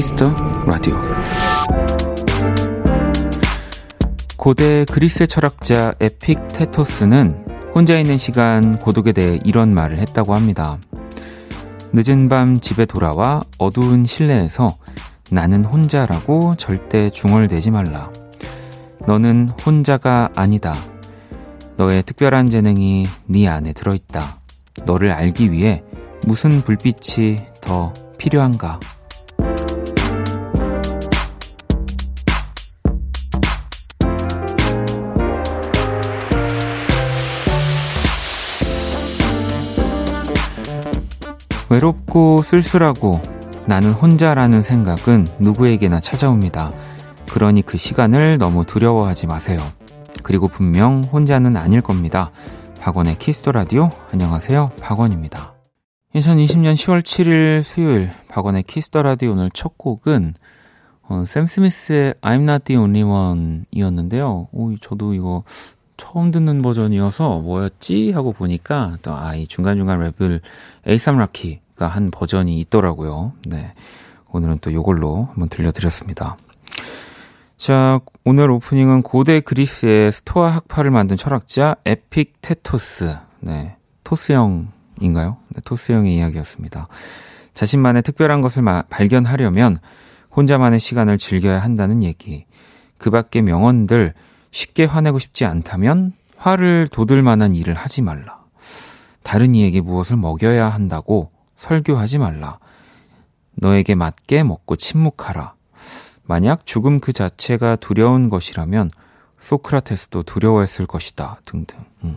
Kiss The Radio 고대 그리스 철학자 에픽테토스는 혼자 있는 시간 고독에 대해 이런 말을 했다고 합니다. 늦은 밤 집에 돌아와 어두운 실내에서 나는 혼자라고 절대 중얼대지 말라. 너는 혼자가 아니다. 너의 특별한 재능이 네 안에 들어있다. 너를 알기 위해 무슨 불빛이 더 필요한가? 외롭고 쓸쓸하고 나는 혼자라는 생각은 누구에게나 찾아옵니다. 그러니 그 시간을 너무 두려워하지 마세요. 그리고 분명 혼자는 아닐 겁니다. 박원의 Kiss The Radio 안녕하세요. 박원입니다. 2020년 10월 7일 수요일 박원의 Kiss The Radio 오늘 첫 곡은 어, 샘 스미스의 I'm Not The Only One이었는데요. 오, 저도 이거 처음 듣는 버전이어서 뭐였지 하고 보니까 또 아이 중간중간 랩을 에이삼 라키가 한 버전이 있더라고요. 네. 오늘은 또 요걸로 한번 들려드렸습니다. 자, 오늘 오프닝은 고대 그리스의 스토아 학파를 만든 철학자 에픽테토스, 네, 토스 형인가요? 네, 토스 형의 이야기였습니다. 자신만의 특별한 것을 마, 발견하려면 혼자만의 시간을 즐겨야 한다는 얘기. 그 밖의 명언들, 쉽게 화내고 싶지 않다면 화를 돋을 만한 일을 하지 말라. 다른 이에게 무엇을 먹여야 한다고 설교하지 말라. 너에게 맞게 먹고 침묵하라. 만약 죽음 그 자체가 두려운 것이라면 소크라테스도 두려워했을 것이다. 등등. 음.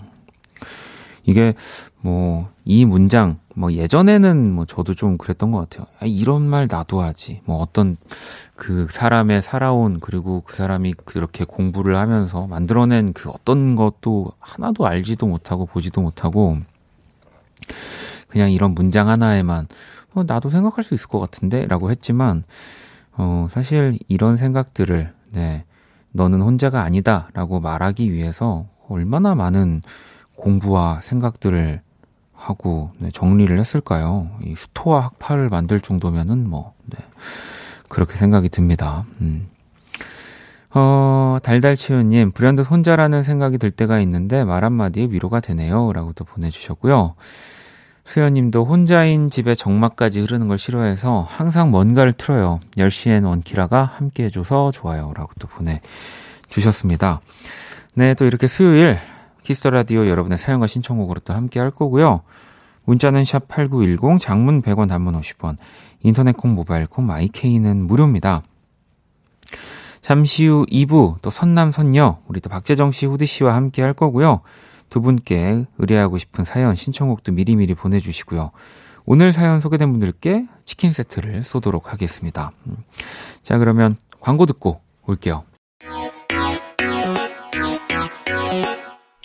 이게 뭐 이 문장 뭐 예전에는 뭐 저도 좀 그랬던 것 같아요. 아, 이런 말 나도 하지. 뭐 어떤 그 사람의 살아온 그리고 그 사람이 그렇게 공부를 하면서 만들어낸 그 어떤 것도 하나도 알지도 못하고 보지도 못하고 그냥 이런 문장 하나에만 어, 나도 생각할 수 있을 것 같은데라고 했지만 어, 사실 이런 생각들을 네 너는 혼자가 아니다라고 말하기 위해서 얼마나 많은 공부와 생각들을 하고 네, 정리를 했을까요? 이 스토아 학파를 만들 정도면은 뭐 네, 그렇게 생각이 듭니다. 음. 어, 달달치우님, 브랜드 혼자라는 생각이 들 때가 있는데 말 한마디에 위로가 되네요. 라고 또 보내주셨고요. 수연님도 혼자인 집에 정막까지 흐르는 걸 싫어해서 항상 뭔가를 틀어요. 10시엔 원키라가 함께 해줘서 좋아요. 라고 또 보내주셨습니다. 네, 또 이렇게 수요일 Kiss the Radio 여러분의 사연과 신청곡으로 또 함께 할 거고요. 문자는 샵 8910, 장문 100원, 단문 50원, 인터넷 콩, 모바일 콩, 마이케이는 무료입니다. 잠시 후 2부 또 선남 선녀 우리 또 박재정 씨, 후디 씨와 함께 할 거고요. 두 분께 의뢰하고 싶은 사연 신청곡도 미리미리 보내주시고요. 오늘 사연 소개된 분들께 치킨 세트를 쏘도록 하겠습니다. 음. 자 그러면 광고 듣고 올게요.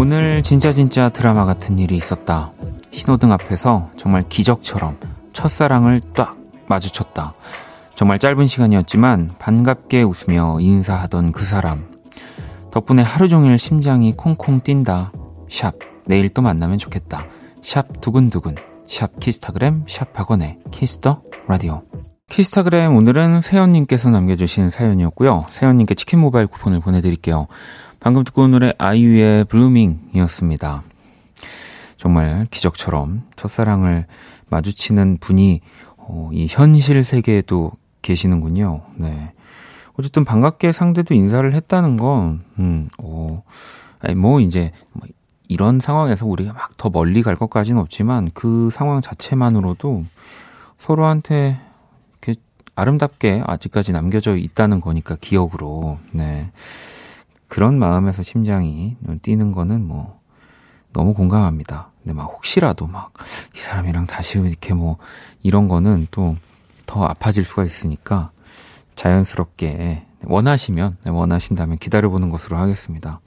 오늘 진짜 진짜 드라마 같은 일이 있었다. 신호등 앞에서 정말 기적처럼 첫사랑을 딱 마주쳤다. 정말 짧은 시간이었지만 반갑게 웃으며 인사하던 그 사람. 덕분에 하루 종일 심장이 콩콩 뛴다. 샵, 내일 또 만나면 좋겠다. 샵 두근두근. 샵 키스타그램, 샵 박원의 Kiss the Radio. 키스타그램 오늘은 세연님께서 남겨주신 사연이었고요. 세연님께 치킨 모바일 쿠폰을 보내드릴게요. 방금 듣고 온 노래 아이유의 Blueming이었습니다. 정말 기적처럼 첫사랑을 마주치는 분이 어, 이 현실 세계에도 계시는군요. 네. 어쨌든 반갑게 상대도 인사를 했다는 건, 음, 어, 아니, 뭐, 이제, 뭐 이런 상황에서 우리가 막 더 멀리 갈 것까지는 없지만 그 상황 자체만으로도 서로한테 이렇게 아름답게 아직까지 남겨져 있다는 거니까 기억으로, 네. 그런 마음에서 심장이 뛰는 거는 뭐 너무 공감합니다. 근데 막 혹시라도 막 이 사람이랑 다시 이렇게 뭐 이런 거는 또 더 아파질 수가 있으니까 자연스럽게 원하시면 네, 원하신다면 기다려보는 것으로 하겠습니다.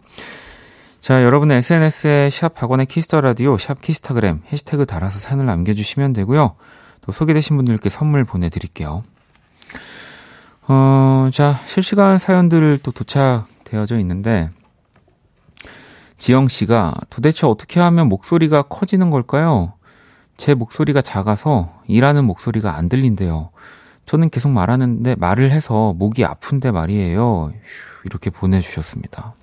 자, 여러분의 SNS에 샵 박원의 Kiss the Radio, 샵 키스타그램 해시태그 달아서 사연을 남겨주시면 되고요. 또 소개되신 분들께 선물 보내드릴게요. 어, 자, 실시간 사연들 또 도착 되어져 있는데, 지영 씨가 도대체 어떻게 하면 목소리가 커지는 걸까요? 제 목소리가 작아서 일하는 목소리가 안 들린대요. 저는 계속 말하는데 말을 해서 목이 아픈데 말이에요. 이렇게 보내주셨습니다.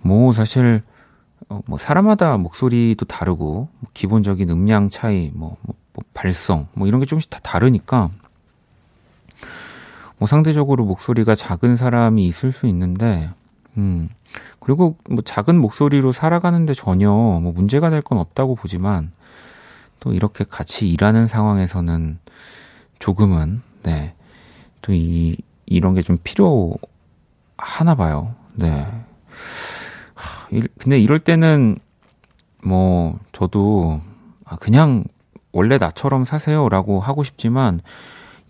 뭐 사실 어, 뭐 사람마다 목소리도 다르고 뭐 기본적인 음량 차이, 뭐, 뭐, 뭐 발성, 뭐 이런 게 조금씩 다 다르니까 뭐 상대적으로 목소리가 작은 사람이 있을 수 있는데, 음 그리고 뭐 작은 목소리로 살아가는데 전혀 뭐 문제가 될 건 없다고 보지만 또 이렇게 같이 일하는 상황에서는 조금은 네. 또 이 이런 게 좀 필요하나 봐요. 네. 근데 이럴 때는 뭐 저도 아, 그냥 원래 나처럼 사세요라고 하고 싶지만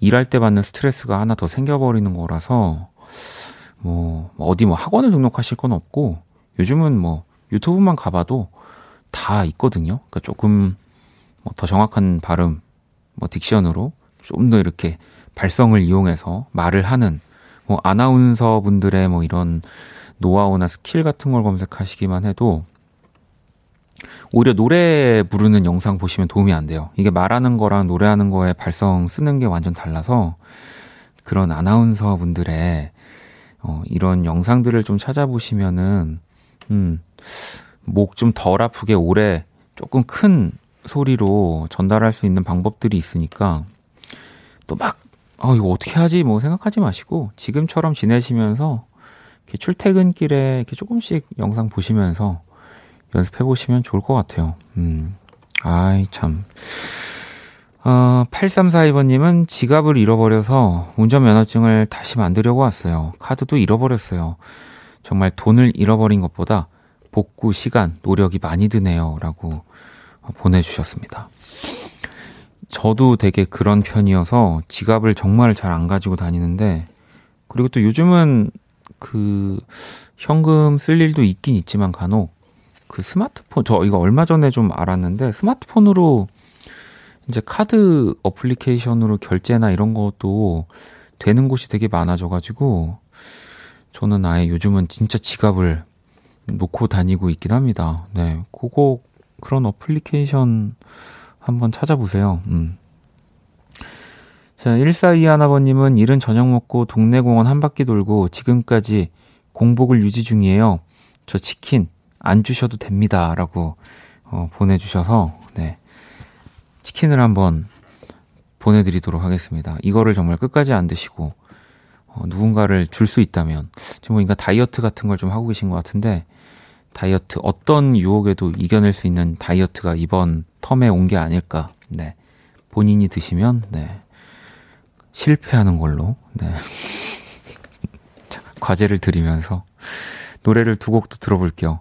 일할 때 받는 스트레스가 하나 더 생겨버리는 거라서 뭐 어디 뭐 학원을 등록하실 건 없고 요즘은 뭐 유튜브만 가봐도 다 있거든요. 그러니까 조금 뭐 더 정확한 발음, 뭐 딕션으로 좀 더 이렇게 발성을 이용해서 말을 하는 뭐 아나운서 분들의 뭐 이런 노하우나 스킬 같은 걸 검색하시기만 해도 오히려 노래 부르는 영상 보시면 도움이 안 돼요. 이게 말하는 거랑 노래하는 거에 발성 쓰는 게 완전 달라서 그런 아나운서 분들의 어, 이런 영상들을 좀 찾아보시면은 음, 목 좀 덜 아프게 오래 조금 큰 소리로 전달할 수 있는 방법들이 있으니까 또 막, 어, 이거 어떻게 하지? 뭐 생각하지 마시고 지금처럼 지내시면서 이렇게 출퇴근길에 이렇게 조금씩 영상 보시면서 연습해 보시면 좋을 것 같아요. 음, 아이, 참. 어, 8342번님은 지갑을 잃어버려서 운전면허증을 다시 만들려고 왔어요. 카드도 잃어버렸어요. 정말 돈을 잃어버린 것보다 복구 시간, 노력이 많이 드네요. 라고 보내주셨습니다. 저도 되게 그런 편이어서 지갑을 정말 잘 안 가지고 다니는데, 그리고 또 요즘은 그 현금 쓸 일도 있긴 있지만 간혹 그 스마트폰, 저 이거 얼마 전에 좀 알았는데, 스마트폰으로 이제 카드 어플리케이션으로 결제나 이런 것도 되는 곳이 되게 많아져가지고, 저는 아예 요즘은 진짜 지갑을 놓고 다니고 있긴 합니다. 네. 그거 그런 어플리케이션 한번 찾아보세요. 음. 자, 1421아버님은 일은 저녁 먹고 동네 공원 한 바퀴 돌고 지금까지 공복을 유지 중이에요. 저 치킨 안 주셔도 됩니다. 라고 어, 보내주셔서, 네. 치킨을 한번 보내드리도록 하겠습니다. 이거를 정말 끝까지 안 드시고, 어, 누군가를 줄 수 있다면, 지금 보니까 다이어트 같은 걸 좀 하고 계신 것 같은데, 다이어트 어떤 유혹에도 이겨낼 수 있는 다이어트가 이번 텀에 온 게 아닐까. 네. 본인이 드시면 네. 실패하는 걸로 네. 자, 과제를 드리면서 노래를 두 곡도 들어볼게요.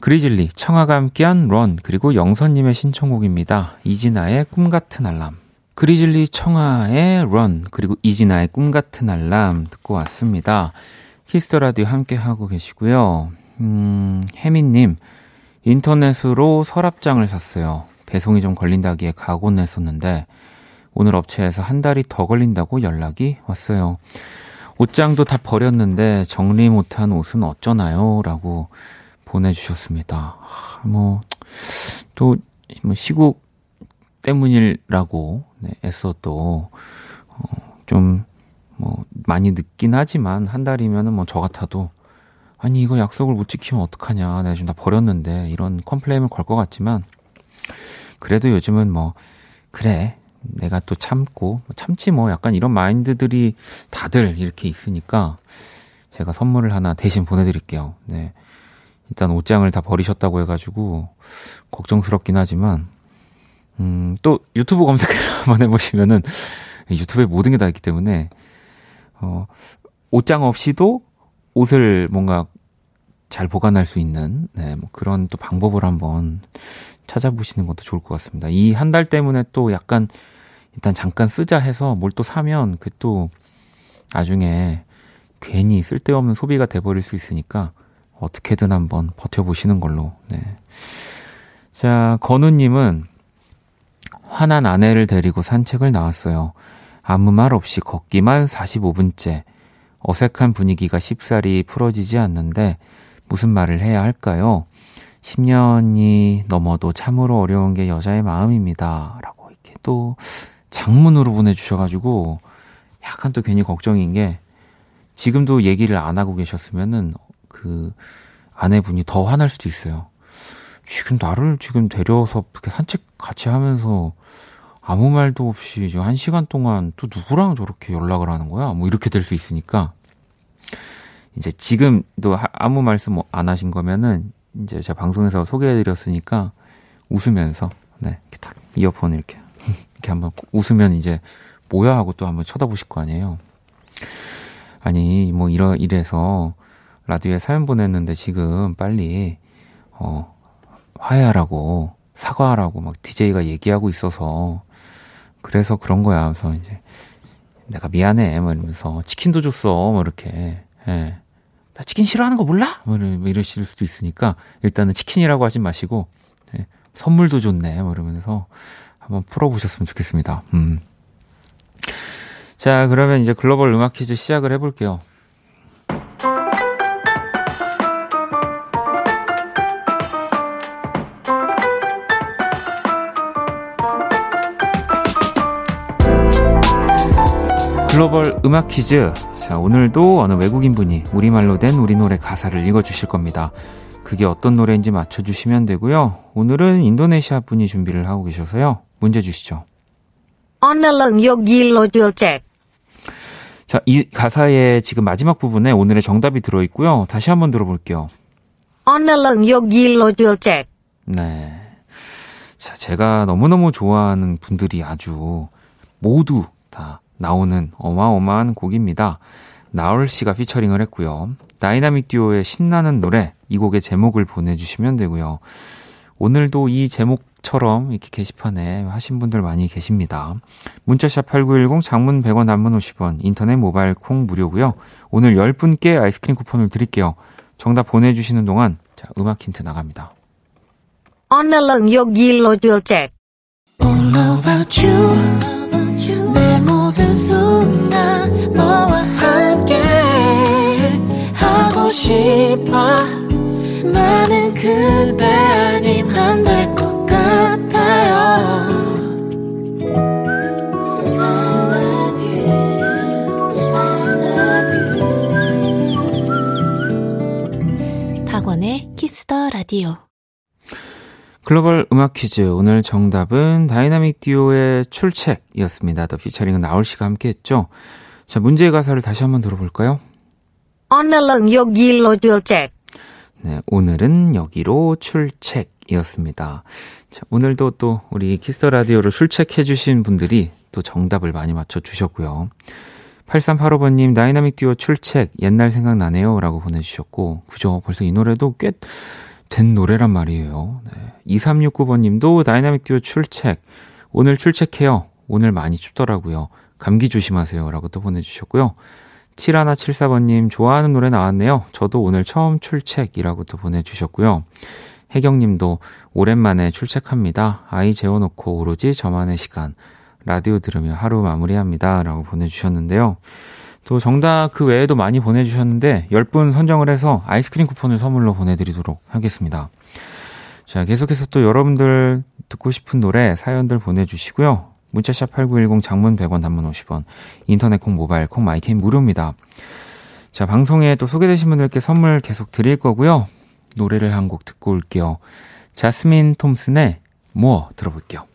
그리즐리, 청하가 함께한 Run, 그리고 영선님의 신청곡입니다. 이진아의 꿈같은 알람. 그리즐리, 청하의 Run, 그리고 이진아의 꿈같은 알람 듣고 왔습니다. Kiss the Radio 함께하고 계시고요. 음, 혜민님, 인터넷으로 서랍장을 샀어요. 배송이 좀 걸린다기에 각오 했었는데, 오늘 업체에서 한 달이 더 걸린다고 연락이 왔어요. 옷장도 다 버렸는데, 정리 못한 옷은 어쩌나요? 라고 보내주셨습니다. 뭐, 또, 뭐, 시국 때문이라고, 네, 애써 또, 어, 좀, 뭐, 많이 늦긴 하지만, 한 달이면은 뭐, 저 같아도 아니 이거 약속을 못 지키면 어떡하냐 내가 지금 다 버렸는데 이런 컴플레인을 걸 것 같지만 그래도 요즘은 뭐 그래 내가 또 참고 참지 뭐 약간 이런 마인드들이 다들 이렇게 있으니까 제가 선물을 하나 대신 보내드릴게요. 네. 일단 옷장을 다 버리셨다고 해가지고 걱정스럽긴 하지만 음, 또 유튜브 검색 한번 해보시면은 유튜브에 모든 게 다 있기 때문에 어, 옷장 없이도 옷을 뭔가 잘 보관할 수 있는, 네, 뭐 그런 또 방법을 한번 찾아보시는 것도 좋을 것 같습니다. 이 한 달 때문에 또 약간 일단 잠깐 쓰자 해서 뭘 또 사면 그 또 나중에 괜히 쓸데없는 소비가 돼버릴 수 있으니까 어떻게든 한번 버텨보시는 걸로. 네. 자, 건우님은 화난 아내를 데리고 산책을 나왔어요. 아무 말 없이 걷기만 45분째. 어색한 분위기가 쉽사리 풀어지지 않는데 무슨 말을 해야 할까요? 10년이 넘어도 참으로 어려운 게 여자의 마음입니다. 라고 이렇게 또 장문으로 보내주셔가지고 약간 또 괜히 걱정인 게 지금도 얘기를 안 하고 계셨으면은 그 아내분이 더 화날 수도 있어요. 지금 나를 지금 데려서 이렇게 산책 같이 하면서 아무 말도 없이 한 시간 동안 또 누구랑 저렇게 연락을 하는 거야? 뭐 이렇게 될 수 있으니까 이제 지금도 아무 말씀 뭐안 하신 거면은 이제 제가 방송에서 소개해드렸으니까 웃으면서 네 이렇게 딱 이어폰 이렇게 이렇게 한번 웃으면 이제 뭐야 하고 또 한번 쳐다보실 거 아니에요. 아니 뭐 이러 이래서 라디오에 사연 보냈는데 지금 빨리 어 화해하라고 사과하라고 막 DJ가 얘기하고 있어서 그래서 그런 거야. 그래서 이제 내가 미안해. 뭐 이러면서 치킨도 줬어. 뭐 이렇게. 예. 나 치킨 싫어하는 거 몰라? 뭐 이러실 수도 있으니까 일단은 치킨이라고 하지 마시고 예. 선물도 줬네. 뭐 이러면서 한번 풀어보셨으면 좋겠습니다. 음. 자, 그러면 이제 글로벌 음악 퀴즈 시작을 해볼게요. 글로벌 음악 퀴즈. 자, 오늘도 어느 외국인 분이 우리말로 된 우리 노래 가사를 읽어주실 겁니다. 그게 어떤 노래인지 맞춰주시면 되고요. 오늘은 인도네시아 분이 준비를 하고 계셔서요. 문제 주시죠. 자, 이 가사의 지금 마지막 부분에 오늘의 정답이 들어있고요. 다시 한번 들어볼게요. 네. 자, 제가 너무너무 좋아하는 분들이 아주 모두 다 나오는 어마어마한 곡입니다. 나얼 씨가 피처링을 했고요. 다이나믹 듀오의 신나는 노래 이 곡의 제목을 보내주시면 되고요. 오늘도 이 제목처럼 이렇게 게시판에 하신 분들 많이 계십니다. 문자샵 8910 장문 100원 단문 50원 인터넷 모바일 콩 무료고요. 오늘 10분께 아이스크림 쿠폰을 드릴게요. 정답 보내주시는 동안 자 음악 힌트 나갑니다. 오늘은 여기로 줄책 about you 내 모든 순간 너와 함께 하고 싶어. 나는 그대 아님 안 될 것 같아요. 박원의 키스더 라디오 글로벌 음악 퀴즈 오늘 정답은 다이나믹 듀오의 출첵이었습니다. 더 피처링은 나얼 씨가 함께 했죠. 자, 문제의 가사를 다시 한번 들어볼까요? 오늘은 여기로 출첵. 네, 오늘은 여기로 출첵이었습니다. 자, 오늘도 또 우리 Kiss the Radio를 출첵해 주신 분들이 또 정답을 많이 맞춰 주셨고요. 8385번님, 다이나믹 듀오 출첵, 옛날 생각나네요. 라고 보내주셨고, 그죠. 벌써 이 노래도 꽤 된 노래란 말이에요. 네. 2369번 님도 다이나믹 듀오 출첵. 오늘 출첵해요. 오늘 많이 춥더라고요. 감기 조심하세요. 라고 또 보내주셨고요. 7174번님, 좋아하는 노래 나왔네요. 저도 오늘 처음 출첵이라고 또 보내주셨고요. 혜경님도 오랜만에 출첵합니다. 아이 재워놓고 오로지 저만의 시간. 라디오 들으며 하루 마무리합니다. 라고 보내주셨는데요. 또 정답 그 외에도 많이 보내주셨는데 10분 선정을 해서 아이스크림 쿠폰을 선물로 보내드리도록 하겠습니다. 자, 계속해서 또 여러분들 듣고 싶은 노래 사연들 보내주시고요. 문자샵 8910 장문 100원 단문 50원 인터넷 콩 모바일 콩 마이케인 무료입니다. 자, 방송에 또 소개되신 분들께 선물 계속 드릴 거고요. 노래를 한 곡 듣고 올게요. 자스민 톰슨의 More 들어볼게요.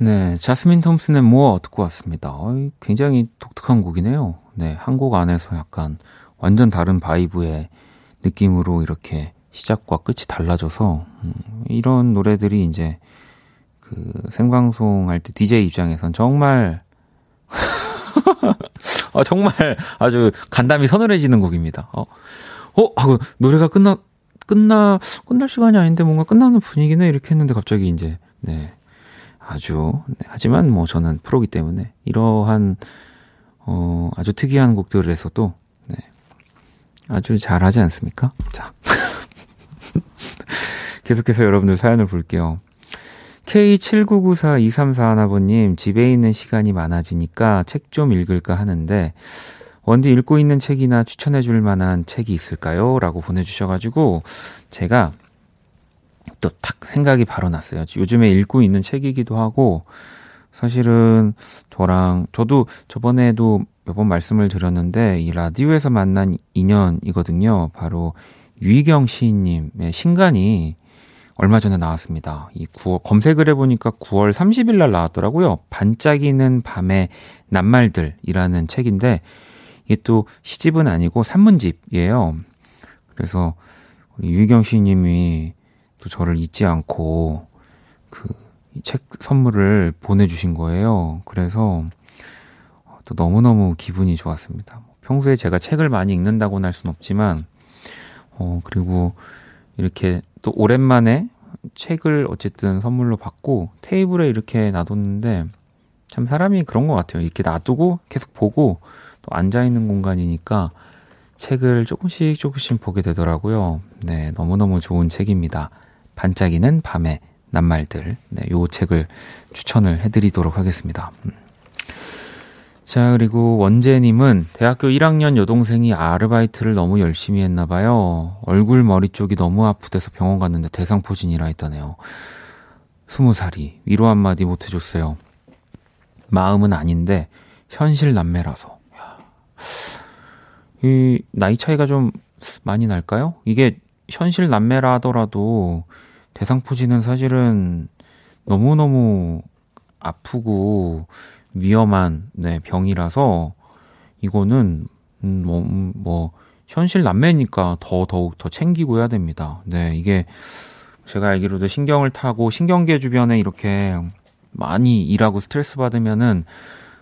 네, 자스민 톰슨의 More 듣고 왔습니다. 굉장히 독특한 곡이네요. 네, 한 곡 안에서 약간 완전 다른 바이브의 느낌으로 이렇게 시작과 끝이 달라져서 음, 이런 노래들이 이제 그 생방송 할 때 DJ 입장에선 정말 어, 정말 아주 간담이 서늘해지는 곡입니다. 어, 어, 하고 노래가 끝나, 끝나, 끝날 시간이 아닌데 뭔가 끝나는 분위기네? 이렇게 했는데 갑자기 이제, 네. 아주, 네. 하지만 뭐 저는 프로기 때문에 이러한, 어, 아주 특이한 곡들에서도, 네. 아주 잘하지 않습니까? 자. 계속해서 여러분들 사연을 볼게요. K79942341번님, 집에 있는 시간이 많아지니까 책 좀 읽을까 하는데, 원디 읽고 있는 책이나 추천해 줄 만한 책이 있을까요? 라고 보내주셔가지고, 제가 또 탁 생각이 바로 났어요. 요즘에 읽고 있는 책이기도 하고, 사실은 저랑, 저도 저번에도 몇 번 말씀을 드렸는데, 이 라디오에서 만난 인연이거든요. 바로 유희경 시인님의 신간이 얼마 전에 나왔습니다. 이 9월, 검색을 해보니까 9월 30일 날 나왔더라고요. 반짝이는 밤의 낱말들이라는 책인데, 이게 또 시집은 아니고 산문집이에요. 그래서 우리 유희경 시님이 또 저를 잊지 않고 그 책 선물을 보내주신 거예요. 그래서 또 너무너무 기분이 좋았습니다. 뭐 평소에 제가 책을 많이 읽는다고는 할 수는 없지만, 어, 그리고 이렇게 또 오랜만에 책을 어쨌든 선물로 받고 테이블에 이렇게 놔뒀는데 참 사람이 그런 것 같아요. 이렇게 놔두고 계속 보고 또 앉아있는 공간이니까 책을 조금씩 조금씩 보게 되더라고요. 네, 너무너무 좋은 책입니다. 반짝이는 밤의 낱말들. 네, 요 책을 추천을 해드리도록 하겠습니다. 음. 자, 그리고 원재님은 대학교 1학년 여동생이 아르바이트를 너무 열심히 했나 봐요. 얼굴 머리 쪽이 너무 아프대서 병원 갔는데 대상포진이라 했다네요. 스무 살이 위로 한마디 못 해줬어요. 마음은 아닌데 현실 남매라서. 이 나이 차이가 좀 많이 날까요? 이게 현실 남매라 하더라도 대상포진은 사실은 너무너무 아프고 위험한 네, 병이라서 이거는 음, 뭐, 음, 뭐 현실 남매니까 더 더욱 더 챙기고 해야 됩니다. 네, 이게 제가 알기로도 신경을 타고 신경계 주변에 이렇게 많이 일하고 스트레스 받으면은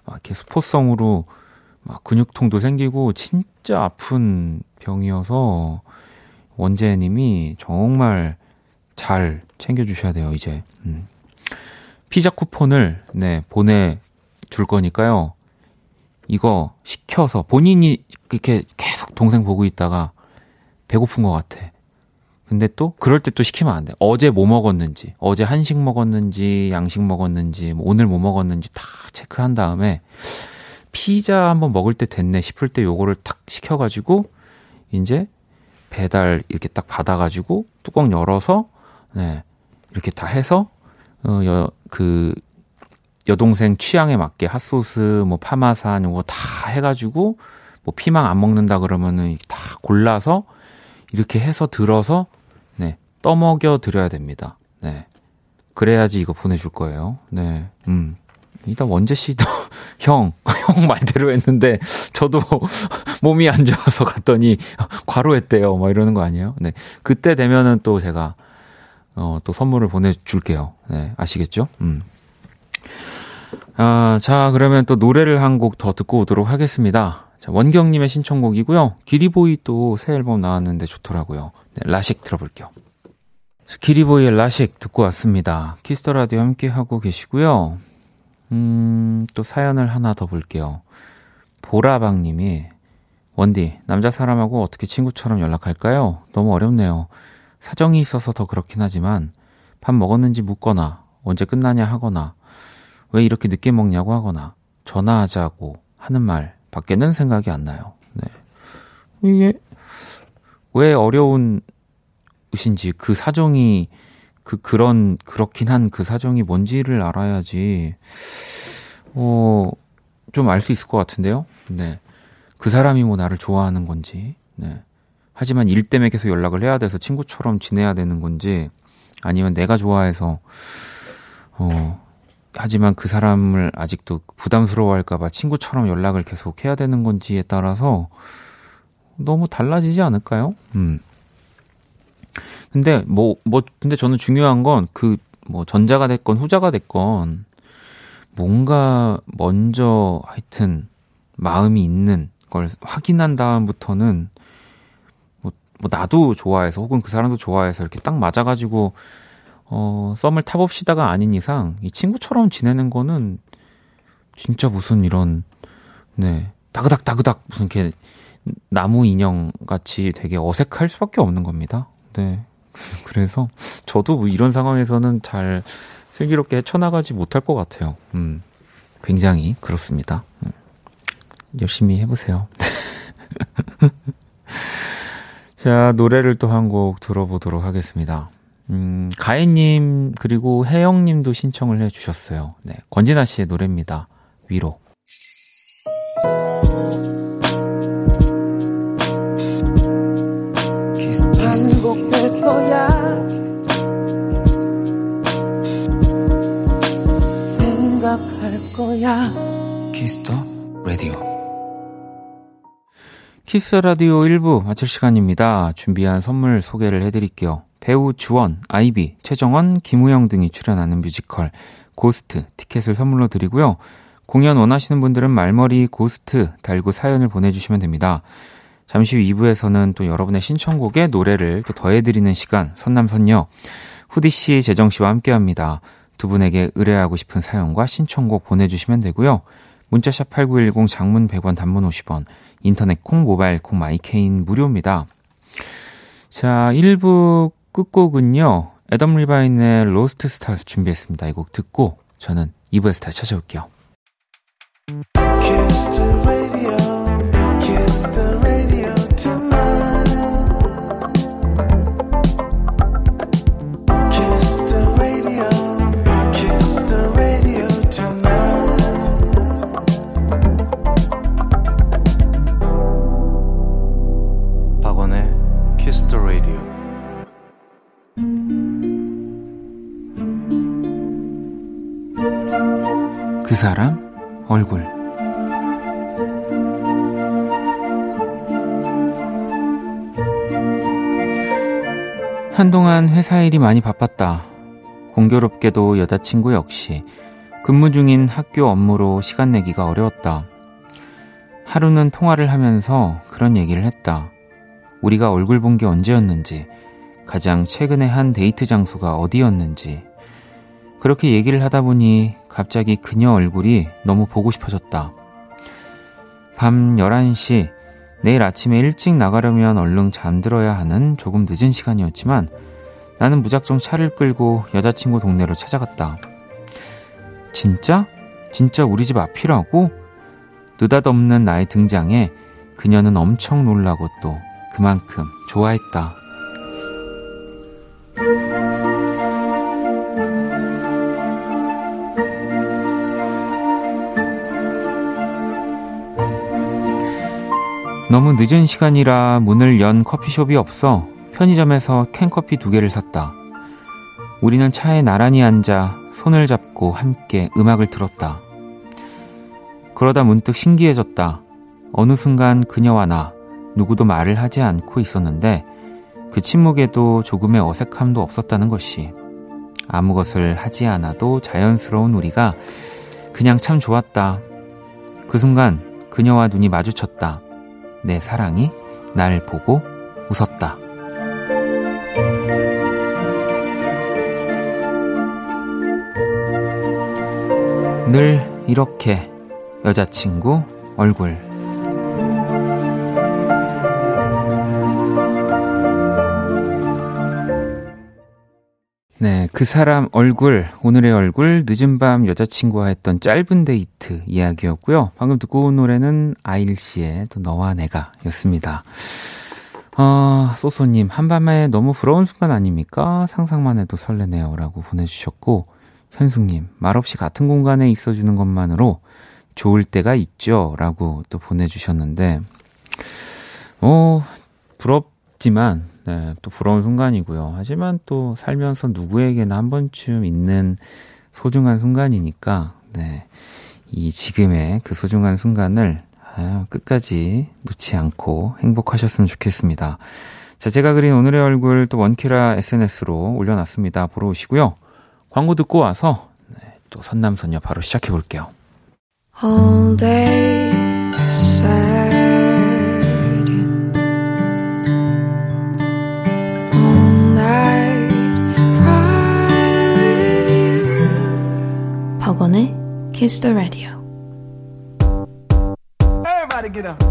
막 이렇게 스포성으로 막 근육통도 생기고 진짜 아픈 병이어서 원재님이 정말 잘 챙겨주셔야 돼요, 이제. 음. 피자 쿠폰을, 네, 보내 줄 거니까요. 이거 시켜서 본인이 이렇게 계속 동생 보고 있다가 배고픈 것 같아. 근데 또 그럴 때 또 시키면 안 돼. 어제 뭐 먹었는지, 어제 한식 먹었는지, 양식 먹었는지, 뭐 오늘 뭐 먹었는지 다 체크한 다음에 피자 한번 먹을 때 됐네 싶을 때 요거를 탁 시켜가지고 이제 배달 이렇게 딱 받아가지고 뚜껑 열어서 네 이렇게 다 해서 어그 여동생 취향에 맞게 핫소스, 뭐 파마산 이거 다 해가지고 뭐 피망 안 먹는다 그러면은 다 골라서 이렇게 해서 들어서 네 떠먹여 드려야 됩니다. 네 그래야지 이거 보내줄 거예요. 네 음. 일단 원재 씨도 형, 형 말대로 했는데 저도 몸이 안 좋아서 갔더니 과로했대요. 막 이러는 거 아니에요? 네. 그때 되면은 또 제가 어, 또 선물을 보내줄게요. 네. 아시겠죠? 음. 아, 자, 그러면 또 노래를 한 곡 더 듣고 오도록 하겠습니다. 자, 원경님의 신청곡이고요. 기리보이 또 새 앨범 나왔는데 좋더라고요. 네, 라식 들어볼게요. 기리보이의 라식 듣고 왔습니다. Kiss the Radio 함께 하고 계시고요. 음, 또 사연을 하나 더 볼게요. 보라방님이 원디 남자 사람하고 어떻게 친구처럼 연락할까요? 너무 어렵네요. 사정이 있어서 더 그렇긴 하지만 밥 먹었는지 묻거나 언제 끝나냐 하거나 왜 이렇게 늦게 먹냐고 하거나 전화하자고 하는 말 밖에는 생각이 안 나요. 네. 이게 왜 어려운 것인지 그 사정이 그 그런 그렇긴 한 그 사정이 뭔지를 알아야지 어 좀 알 수 있을 것 같은데요. 네. 그 사람이 뭐 나를 좋아하는 건지. 네. 하지만 일 때문에 계속 연락을 해야 돼서 친구처럼 지내야 되는 건지 아니면 내가 좋아해서 어 하지만 그 사람을 아직도 부담스러워할까봐 친구처럼 연락을 계속 해야 되는 건지에 따라서 너무 달라지지 않을까요? 음. 근데 뭐, 뭐, 근데 저는 중요한 건 그, 뭐, 전자가 됐건 후자가 됐건 뭔가 먼저 하여튼 마음이 있는 걸 확인한 다음부터는 뭐, 뭐 나도 좋아해서 혹은 그 사람도 좋아해서 이렇게 딱 맞아가지고 어, 썸을 타봅시다가 아닌 이상 이 친구처럼 지내는 거는 진짜 무슨 이런 네 다그닥 다그닥 무슨 이렇게 나무 인형 같이 되게 어색할 수밖에 없는 겁니다. 네. 그래서 저도 뭐 이런 상황에서는 잘 슬기롭게 헤쳐나가지 못할 것 같아요. 음. 굉장히 그렇습니다. 음. 열심히 해보세요. 자, 노래를 또 한 곡 들어보도록 하겠습니다. 음, 가혜님, 그리고 혜영님도 신청을 해주셨어요. 네, 권진아 씨의 노래입니다. 위로. Kiss Radio 1부 마칠 시간입니다. 준비한 선물 소개를 해드릴게요. 배우 주원, 아이비, 최정원, 김우형 등이 출연하는 뮤지컬 Ghost 티켓을 선물로 드리고요. 공연 원하시는 분들은 말머리 Ghost 달고 사연을 보내주시면 됩니다. 잠시 후 2부에서는 또 여러분의 신청곡에 노래를 또 더해드리는 시간 선남선녀 후디 씨, 재정 씨와 함께합니다. 두 분에게 의뢰하고 싶은 사연과 신청곡 보내주시면 되고요. 문자샵 8910 장문 100원 단문 50원 인터넷 콩 모바일 콩 마이케인 무료입니다. 자 1부 끝곡은요 애덤 리바인의 Lost Stars 준비했습니다. 이 곡 듣고 저는 2부에서 다시 찾아올게요. 사람 얼굴 한동안 회사 일이 많이 바빴다. 공교롭게도 여자친구 역시 근무 중인 학교 업무로 시간 내기가 어려웠다. 하루는 통화를 하면서 그런 얘기를 했다. 우리가 얼굴 본 게 언제였는지, 가장 최근에 한 데이트 장소가 어디였는지. 그렇게 얘기를 하다 보니 갑자기 그녀 얼굴이 너무 보고 싶어졌다. 밤 11시, 내일 아침에 일찍 나가려면 얼른 잠들어야 하는 조금 늦은 시간이었지만 나는 무작정 차를 끌고 여자친구 동네로 찾아갔다. 진짜? 진짜 우리 집 앞이라고? 느닷없는 나의 등장에 그녀는 엄청 놀라고 또 그만큼 좋아했다. 너무 늦은 시간이라 문을 연 커피숍이 없어 편의점에서 캔커피 두 개를 샀다. 우리는 차에 나란히 앉아 손을 잡고 함께 음악을 들었다. 그러다 문득 신기해졌다. 어느 순간 그녀와 나 누구도 말을 하지 않고 있었는데 그 침묵에도 조금의 어색함도 없었다는 것이 아무 것을 하지 않아도 자연스러운 우리가 그냥 참 좋았다. 그 순간 그녀와 눈이 마주쳤다. 내 사랑이 날 보고 웃었다. 늘 이렇게 여자친구 얼굴 네, 그 사람 얼굴, 오늘의 얼굴, 늦은 밤 여자친구와 했던 짧은 데이트 이야기였고요. 방금 듣고 온 노래는 아일 씨의 또 너와 내가 였습니다. 어, 소소님, 한밤에 너무 부러운 순간 아닙니까? 상상만 해도 설레네요. 라고 보내주셨고, 현숙님, 말없이 같은 공간에 있어주는 것만으로 좋을 때가 있죠. 라고 또 보내주셨는데, 어, 부럽 지만, 네, 또 부러운 순간이고요. 하지만 또 살면서 누구에게나 한 번쯤 있는 소중한 순간이니까, 네. 이 지금의 그 소중한 순간을 아유, 끝까지 놓지 않고 행복하셨으면 좋겠습니다. 자, 제가 그린 오늘의 얼굴 또 원키라 SNS로 올려놨습니다. 보러 오시고요. 광고 듣고 와서 네, 또 선남선녀 바로 시작해 볼게요. All day Kiss the Radio. Everybody get up.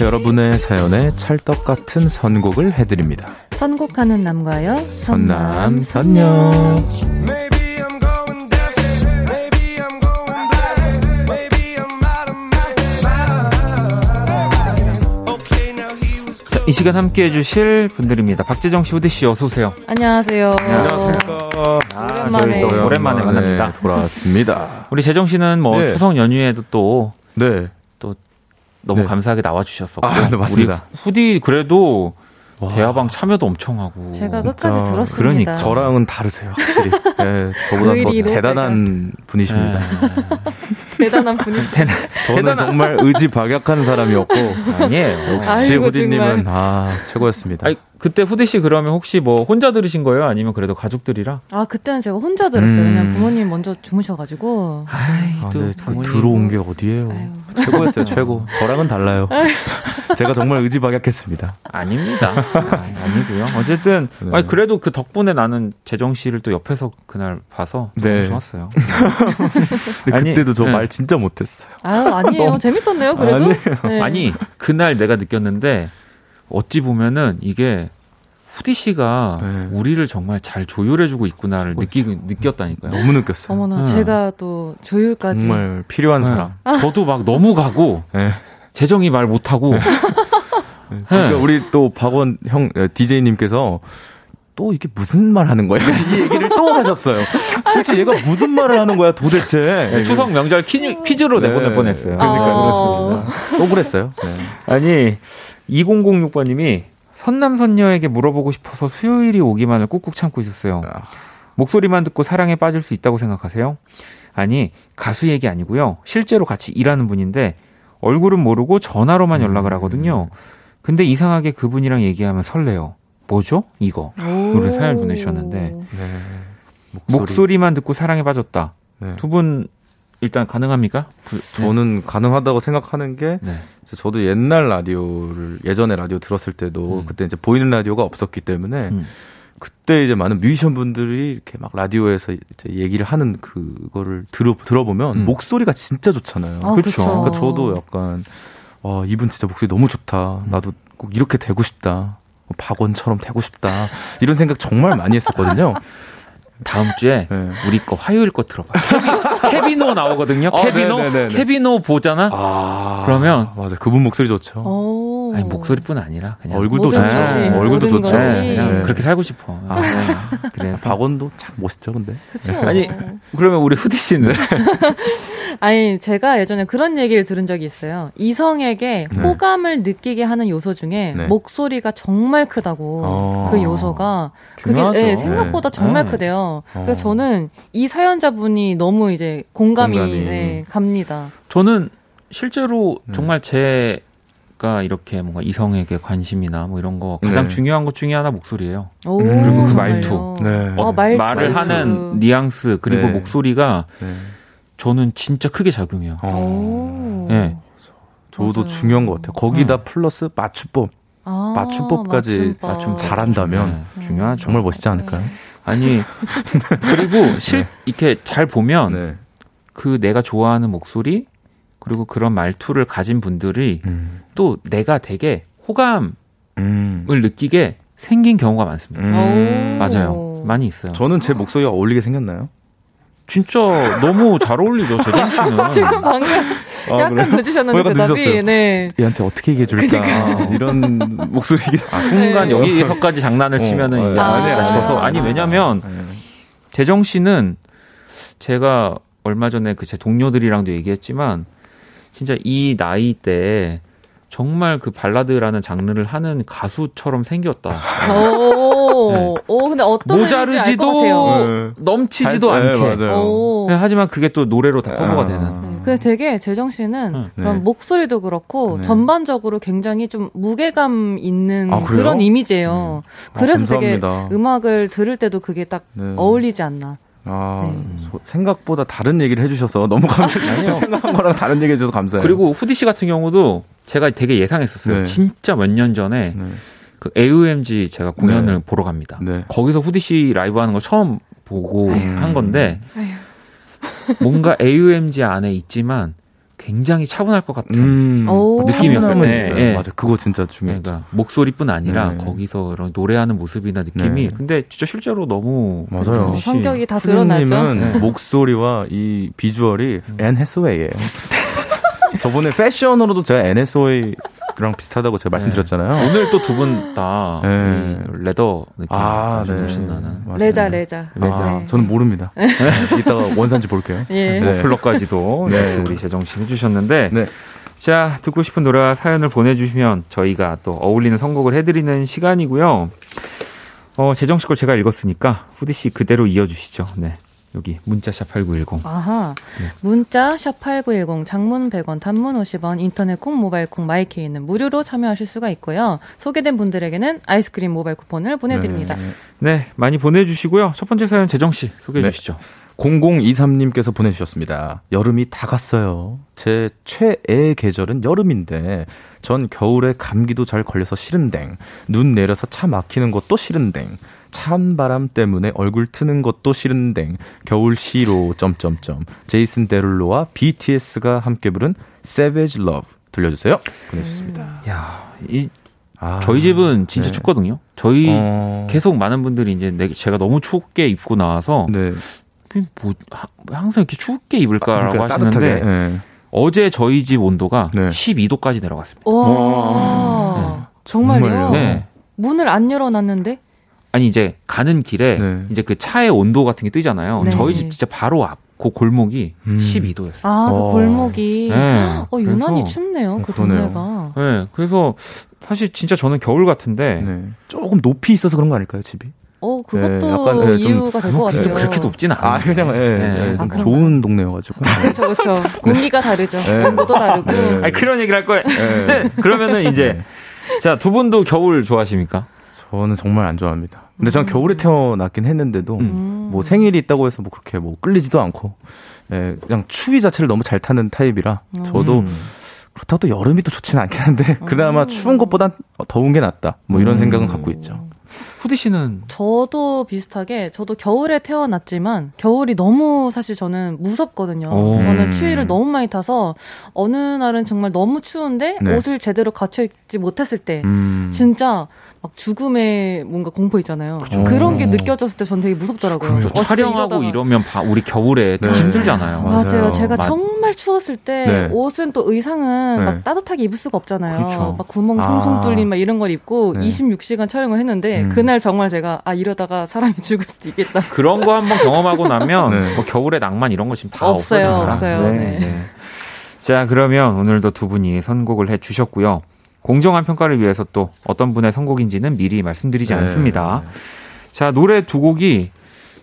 여러분의 사연에 찰떡 같은 선곡을 해드립니다. 선곡하는 남과요. 선남, 선녀. 이 시간 함께 해주실 분들입니다. 박재정 씨, 후대 씨, 어서 오세요. 안녕하세요. 안녕하세요. 아, 오랜만에 또 오랜만에 만납니다. 돌아왔습니다. 우리 재정 씨는 뭐 네. 추석 연휴에도 또 네. 또 너무 네. 감사하게 나와주셨었고 아, 네, 맞습니다. 우리 후디 그래도 대화방 참여도 엄청 하고. 제가 끝까지 들었습니다. 그러니까. 저랑은 다르세요, 확실히. 네, 저보다 더 대단한 제가. 분이십니다. 네. 대단한 분이. 대단, 저는 대단한... 정말 의지 박약한 사람이었고. 아니에요. 역시 후디님은 아 최고였습니다. 아니, 그때 후디 씨 그러면 혹시 뭐 혼자 들으신 거예요? 아니면 그래도 가족들이랑? 아 그때는 제가 혼자 들었어요. 음. 그냥 부모님 먼저 주무셔가지고. 아이, 아, 또 네, 그 들어온 게 어디예요? 아유. 최고였어요, 최고. 저랑은 달라요. 제가 정말 의지박약했습니다. 아닙니다. 아, 니고요 어쨌든 네. 아니, 그래도 그 덕분에 나는 재정 씨를 또 옆에서 그날 봐서 네. 좋았어요. 근데 그때도 저말 네. 진짜 못했어요. 아 아니에요. 재밌던데요, 그래도. 네. 아니 그날 내가 느꼈는데 어찌 보면은 이게 후디 씨가 네. 우리를 정말 잘 조율해주고 있구나를 느끼 느꼈다니까요. 너무 느꼈어요. 어머나 네. 제가 또 조율까지 정말 필요한 네. 사람. 저도 막 너무 가고 네. 재정이 말 못하고. 네. 그러니까 우리 또 박원 형 DJ님께서 또 이게 무슨 말 하는 거야? 이 얘기를 또 하셨어요. 도대체 얘가 무슨 말을 하는 거야 도대체? 네, 추석 명절 퀴즈, 로 내보낼 뻔했어요. 그러니까 아~ 그렇습니다. 또 그랬어요. 아니 2006번님이 선남선녀에게 물어보고 싶어서 수요일이 오기만을 꾹꾹 참고 있었어요. 아. 목소리만 듣고 사랑에 빠질 수 있다고 생각하세요? 아니, 가수 얘기 아니고요. 실제로 같이 일하는 분인데 얼굴은 모르고 전화로만 연락을 하거든요. 근데 이상하게 그분이랑 얘기하면 설레요. 뭐죠? 이거. 오늘 사연 보내주셨는데. 네. 목소리. 만 듣고 사랑에 빠졌다. 네. 두분 일단 가능합니까? 그, 저는 네. 가능하다고 생각하는 게 네. 저도 옛날 라디오를 예전에 라디오 들었을 때도 음. 그때 이제 보이는 라디오가 없었기 때문에 음. 그때 이제 많은 뮤지션 분들이 이렇게 막 라디오에서 이제 얘기를 하는 그거를 들어 들어보면 음. 목소리가 진짜 좋잖아요. 아, 그렇죠. 그러니까 저도 약간 와 이분 진짜 목소리 너무 좋다. 나도 꼭 이렇게 되고 싶다. 박원처럼 되고 싶다. 이런 생각 정말 많이 했었거든요. 다음 주에 네. 우리 거 화요일 거 들어봐. 케빈 오 나오거든요. 어, 케빈 오 네네네네. 케빈 오 보잖아. 아, 그러면 맞아 그분 목소리 좋죠. 오. 아니 목소리뿐 아니라 그냥 얼굴도 좋죠. 네. 얼굴도 좋죠. 네. 그냥 네. 그렇게 살고 싶어. 아, 네. 그래서 박원도 참 멋있죠, 근데. 그쵸. 아니 그러면 우리 후디 씨는 아니 제가 예전에 그런 얘기를 들은 적이 있어요. 이성에게 네. 호감을 느끼게 하는 요소 중에 네. 목소리가 정말 크다고 어. 그 요소가 그게 네, 생각보다 정말 크대요. 그래서 어. 저는 이 사연자분이 너무 이제 공감이, 공감이. 네, 갑니다. 저는 실제로 네. 정말 제 가 이렇게 뭔가 이성에게 관심이나 뭐 이런 거 가장 네. 중요한 것 중에 하나 목소리예요. 오, 그리고 그 말투, 네. 어, 말투. 말을 하는 뉘앙스 그리고 네. 목소리가 네. 저는 진짜 크게 작용해요. 오. 네. 저도 맞아요. 중요한 것 같아요. 거기다 플러스 맞춤법. 아, 맞춤법까지 맞춤법. 맞춤 잘한다면 네. 중요한 정말 멋있지 않을까요? 아니 그리고 실 네. 이렇게 잘 보면 네. 그 내가 좋아하는 목소리 그리고 그런 말투를 가진 분들이 음. 또 내가 되게 호감을 음. 느끼게 생긴 경우가 많습니다. 음. 맞아요. 많이 있어요. 저는 제 목소리가 어울리게 생겼나요? 진짜 너무 잘 어울리죠, 재정 씨는. 지금 방금 아, 약간 늦으셨는데 대답이. 늦었어요. 네. 얘한테 어떻게 얘기해 줄까 이런 목소리. 아, 순간 네. 여기서까지 장난을 어, 치면은 어, 이제 아, 아니야 싶어서 아니 왜냐면 네. 재정 씨는 제가 얼마 전에 그 제 동료들이랑도 얘기했지만 진짜 이 나이 때 정말 그 발라드라는 장르를 하는 가수처럼 생겼다. 오, 네. 오 근데 어떤 모자르지도 네. 넘치지도 잘, 않게. 네, 하지만 그게 또 노래로 다 커버가 아. 되는. 그래서 되게 재정 씨는 네. 그런 목소리도 그렇고 네. 전반적으로 굉장히 좀 무게감 있는 아, 그런 이미지예요. 음. 그래서 아, 되게 음악을 들을 때도 그게 딱 네. 어울리지 않나. 아, 네. 생각보다 다른 얘기를 해주셔서 너무 감사해요. 생각한 거랑 다른 얘기 해줘서 감사해요. 그리고 후디 씨 같은 경우도 제가 되게 예상했었어요. 네. 진짜 몇 년 전에 네. 그 AUMG 제가 공연을 네. 보러 갑니다. 네. 거기서 후디 씨 라이브 하는 거 처음 보고 음. 한 건데 뭔가 AUMG 안에 있지만 굉장히 차분할 것 같은 음. 느낌이었어요. 네, 네. 맞아, 그거 진짜 중요해요. 그러니까 목소리뿐 아니라 네. 거기서 이런 노래하는 모습이나 느낌이 네. 근데 진짜 실제로 너무 맞아요. 성격이 다 드러나죠. 네. 목소리와 이 비주얼이 음. 앤 해서웨이예요. 저번에 패션으로도 제가 앤 해서웨이랑 비슷하다고 제가 말씀드렸잖아요. 네. 오늘 또 두 분다 네. 레더 느낌 아, 네. 나는. 레자 레자. 레자. 아, 저는 모릅니다. 네. 이따가 원산지 볼게요. 예. 네. 플러까지도 네. 우리 재정 씨 해주셨는데. 네. 자 듣고 싶은 노래와 사연을 보내주시면 저희가 또 어울리는 선곡을 해드리는 시간이고요. 어, 재정 씨 걸 제가 읽었으니까 후디 씨 그대로 이어주시죠. 네. 여기 문자 샵 8910. 아하. 네. 문자 샵 8910 장문 100원, 단문 50원, 인터넷 콩, 모바일 콩, 마이케이는 무료로 참여하실 수가 있고요. 소개된 분들에게는 아이스크림 모바일 쿠폰을 보내 드립니다. 네. 네. 많이 보내 주시고요. 첫 번째 사연 재정 씨 소개해 네. 주시죠. 0023님께서 보내주셨습니다. 여름이 다 갔어요. 제 최애 계절은 여름인데, 전 겨울에 감기도 잘 걸려서 싫은댕, 눈 내려서 차 막히는 것도 싫은댕, 찬 바람 때문에 얼굴 트는 것도 싫은댕, 겨울 시로, 점점점, 제이슨 데룰로와 BTS가 함께 부른 Savage Love 들려주세요. 보내주셨습니다. 음. 야, 이, 아, 저희 집은 진짜 네. 춥거든요. 저희 어... 계속 많은 분들이 이제 제가 너무 춥게 입고 나와서 네. 뭐 항상 이렇게 춥게 입을까라고 그러니까 하시는데 네. 어제 저희 집 온도가 네. 12도까지 내려갔습니다. 와, 네. 정말요? 네. 문을 안 열어놨는데? 아니 이제 가는 길에 네. 이제 그 차의 온도 같은 게 뜨잖아요. 네. 저희 집 진짜 바로 앞. 그 골목이 음. 12도였어요. 아, 그 골목이. 네. 어, 유난히 춥네요. 그 그러네요. 동네가. 네. 그래서 사실 진짜 저는 겨울 같은데 네. 조금 높이 있어서 그런 거 아닐까요, 집이? 어, 그것도 네, 약간, 네, 이유가 될 것 같아요. 그렇게 높지는 않아요. 아, 그냥, 예, 네. 아, 좋은 동네여가지고. 그렇죠, 그렇죠. 공기가 다르죠. 온도도 다르고. 아니, 그런 얘기를 할 거예요. 그러면은 이제, 자, 두 분도 겨울 좋아하십니까? 저는 정말 안 좋아합니다. 근데 저는 음. 겨울에 태어났긴 했는데도 음. 뭐 생일이 있다고 해서 뭐 그렇게 뭐 끌리지도 않고 예, 그냥 추위 자체를 너무 잘 타는 타입이라 저도 음. 그렇다고 또 여름이 또 좋지는 않긴 한데 그나마 음. 추운 것보단 더운 게 낫다. 뭐 이런 음. 생각은 갖고 있죠. 후디 씨는 저도 비슷하게 저도 겨울에 태어났지만 겨울이 너무 사실 저는 무섭거든요. 오. 저는 추위를 너무 많이 타서 어느 날은 정말 너무 추운데 네. 옷을 제대로 갖춰 입지 못했을 때 음. 진짜 막 죽음의 뭔가 공포 있잖아요. 그쵸. 그런 게 느껴졌을 때 전 되게 무섭더라고요. 어, 촬영하고 이러면 바, 우리 겨울에 네. 힘들잖아요. 맞아요. 맞아요. 제가 맞... 정말 추웠을 때 네. 옷은 또 의상은 네. 막 따뜻하게 입을 수가 없잖아요. 그쵸. 막 구멍 숭숭 아. 뚫린 막 이런 걸 입고 26시간 촬영을 했는데 음. 그날 정말 제가 아 이러다가 사람이 죽을 수도 있겠다. 그런 거 한번 경험하고 나면 네. 뭐 겨울의 낭만 이런 거 지금 다 없어요. 없어요. 네. 네. 자 그러면 오늘도 두 분이 선곡을 해 주셨고요. 공정한 평가를 위해서 또 어떤 분의 선곡인지는 미리 말씀드리지 네. 않습니다. 자, 노래 두 곡이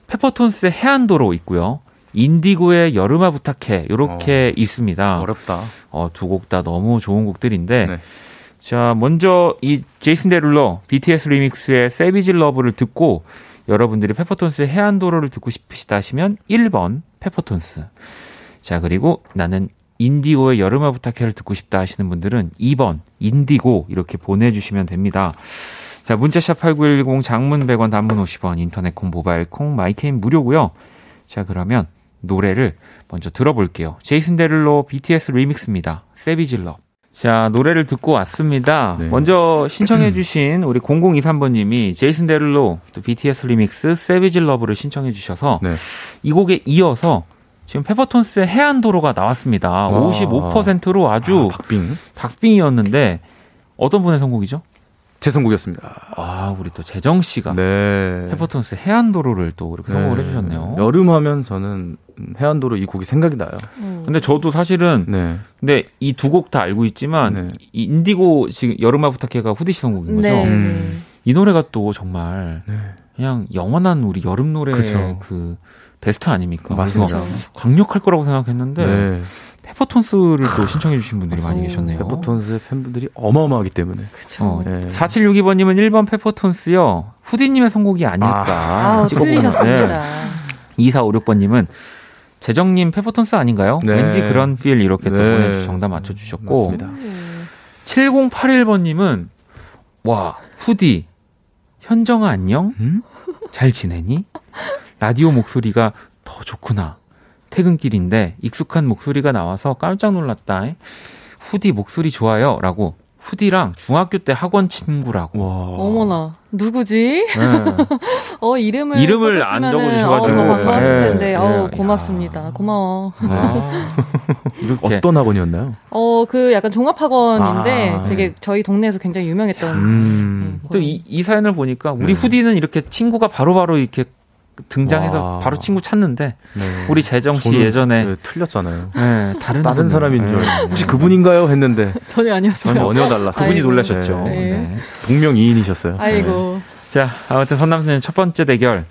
페퍼톤스의 해안도로 있고요. 인디고의 여름아 부탁해 이렇게 어, 있습니다. 어렵다. 어, 두 곡 다 너무 좋은 곡들인데 네. 자 먼저 이 제이슨 데룰러 BTS 리믹스의 세비지 러브를 듣고 여러분들이 페퍼톤스의 해안도로를 듣고 싶으시다 하시면 1번 페퍼톤스. 자 그리고 나는 인디고의 여름아 부탁해를 듣고 싶다 하시는 분들은 2번 인디고 이렇게 보내주시면 됩니다. 자, 문자샵 8910 장문 100원 단문 50원 인터넷 콩 모바일 콩 마이케이는 무료고요. 자, 그러면 노래를 먼저 들어볼게요. 제이슨 데를로 BTS 리믹스입니다. 세비질러. 자, 노래를 듣고 왔습니다. 네. 먼저 신청해주신 우리 0023번님이 제이슨 데를로 또 BTS 리믹스 세비질 러브를 신청해주셔서 네. 이 곡에 이어서 지금 페퍼톤스의 해안도로가 나왔습니다. 아. 55%로 아주 아, 박빙 박빙이었는데 어떤 분의 선곡이죠? 제 선곡이었습니다. 아, 우리 또 재정 씨가 네. 페퍼톤스 해안도로를 또 이렇게 네. 선곡을 해주셨네요. 여름 하면 저는 해안도로 이 곡이 생각이 나요. 음. 근데 저도 사실은 네. 근데 이 두 곡 다 알고 있지만 네. 이 인디고 지금 여름아 부탁해가 후디 씨 선곡인 거죠. 네. 음. 이 노래가 또 정말 네. 그냥 영원한 우리 여름 노래의 그쵸. 그 베스트 아닙니까? 맞습니다. 강력할 거라고 생각했는데 네. 페퍼톤스를 또 신청해 주신 분들이 많이 계셨네요. 페퍼톤스의 팬분들이 어마어마하기 때문에. 그렇죠. 어, 네. 4762번님은 1번 페퍼톤스요. 후디님의 선곡이 아닐까. 아, 아 틀리셨습니다. 2456번님은 재정님 페퍼톤스 아닌가요? 네. 왠지 그런 필 이렇게 또 네. 보내주셔서 정답 맞춰주셨고. 맞습니다. 7081번님은 와 후디 현정아 안녕? 음? 잘 지내니? 라디오 목소리가 더 좋구나. 퇴근길인데 익숙한 목소리가 나와서 깜짝 놀랐다. 후디 목소리 좋아요. 라고 후디랑 중학교 때 학원 친구라고. 와. 어머나. 누구지? 네. 어, 이름을. 이름을 안 적어주셔가지고. 어, 더 반가웠을 텐데. 네. 어, 고맙습니다. 야. 고마워. 아. 어떤 학원이었나요? 어, 그 약간 종합학원인데 아, 되게 저희 동네에서 굉장히 유명했던. 음. 네, 또이 이 사연을 보니까 우리 네. 후디는 이렇게 친구가 바로바로 바로 이렇게 등장해서 와. 바로 친구 찾는데 네. 우리 재정 씨 예전에 네, 틀렸잖아요. 네, 다른 다른 사람인 줄 네. 혹시 그분인가요 했는데 전혀 아니었어요. 전혀 달랐어요. 그분이 놀라셨죠. 네. 네. 동명이인이셨어요. 아이고. 자, 아무튼 선남선의 첫 번째 대결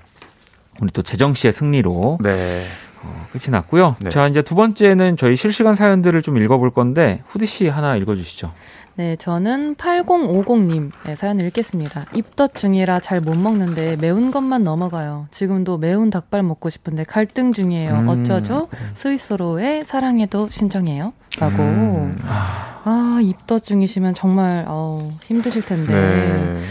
우리 또 재정 씨의 승리로 네. 어, 끝이 났고요. 네. 자, 이제 두 번째는 저희 실시간 사연들을 좀 읽어볼 건데 후디 씨 하나 읽어주시죠. 네, 저는 8050님 네, 사연을 읽겠습니다. 입덧 중이라 잘 못 먹는데 매운 것만 넘어가요. 지금도 매운 닭발 먹고 싶은데 갈등 중이에요. 음. 어쩌죠? 스위스로의 사랑해도 신청해요. 라고. 음. 아, 입덧 중이시면 정말 어, 힘드실 텐데. 네.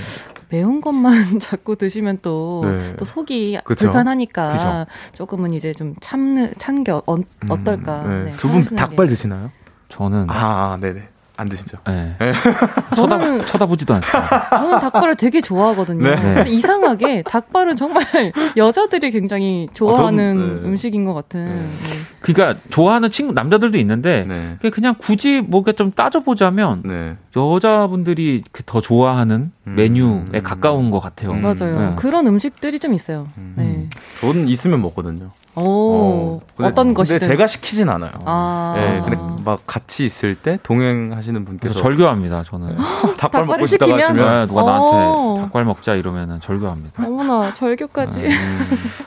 매운 것만 자꾸 드시면 또, 네. 또 속이 그쵸? 불편하니까 그쵸? 조금은 이제 좀 참는, 참게 어, 어떨까. 음, 네. 네 두분 닭발 드시나요? 저는. 아, 아 네네. 안 드시죠? 네. 네. 저는 쳐다, 보지도 않습니다. 저는 닭발을 되게 좋아하거든요. 네. 근데 이상하게 닭발은 정말 여자들이 굉장히 좋아하는 어, 전, 네. 음식인 것 같은. 네. 네. 그러니까 좋아하는 친구 남자들도 있는데 네. 그냥 굳이 뭐가 좀 따져보자면 네. 여자분들이 그더 좋아하는 음. 메뉴에 가까운 것 같아요. 음. 맞아요. 그런 음식들이 좀 있어요. 음. 네. 저는 있으면 먹거든요. 오, 어, 떤 것이든. 근데 제가 시키진 않아요. 아. 네, 근데 막 같이 있을 때 동행하시는 분께서 절교합니다. 저는 닭발 먹고 싶다고 하시면 네, 누가 나한테 어. 닭발 먹자 이러면은 절교합니다. 어머나 절교까지. 네.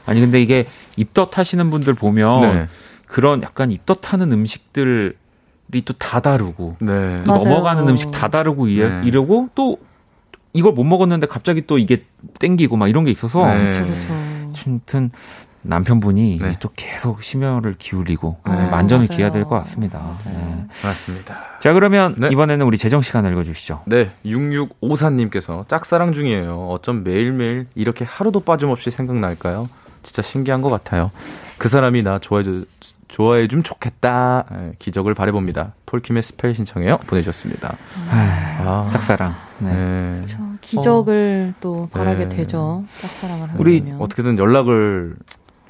아니 근데 이게 입덧 하시는 분들 보면 네. 그런 약간 입덧 하는 음식들이 또 다 다르고 네. 또 넘어가는 음식 다 다르고 네. 이러고 또 이걸 못 먹었는데 갑자기 또 이게 땡기고 막 이런 게 있어서 네. 그렇죠, 그렇죠. 아무튼 남편분이 네. 또 계속 심혈을 기울이고 네. 만전을. 기해야 될 것 같습니다. 네. 맞습니다. 자 그러면 네. 이번에는 우리 재정 씨가 읽어주시죠. 네, 6654님께서 짝사랑 중이에요. 어쩜 매일매일 이렇게 하루도 빠짐없이 생각날까요? 진짜 신기한 것 같아요. 그 사람이 나 좋아해 좋아해 줌 좋겠다. 네, 기적을 바래봅니다. 폴킴의 Spell 신청해요. 보내주셨습니다. 아, 짝사랑. 네. 네. 그렇죠. 기적을 어. 또 바라게 네. 되죠. 짝사랑을 하게 우리. 어떻게든 연락을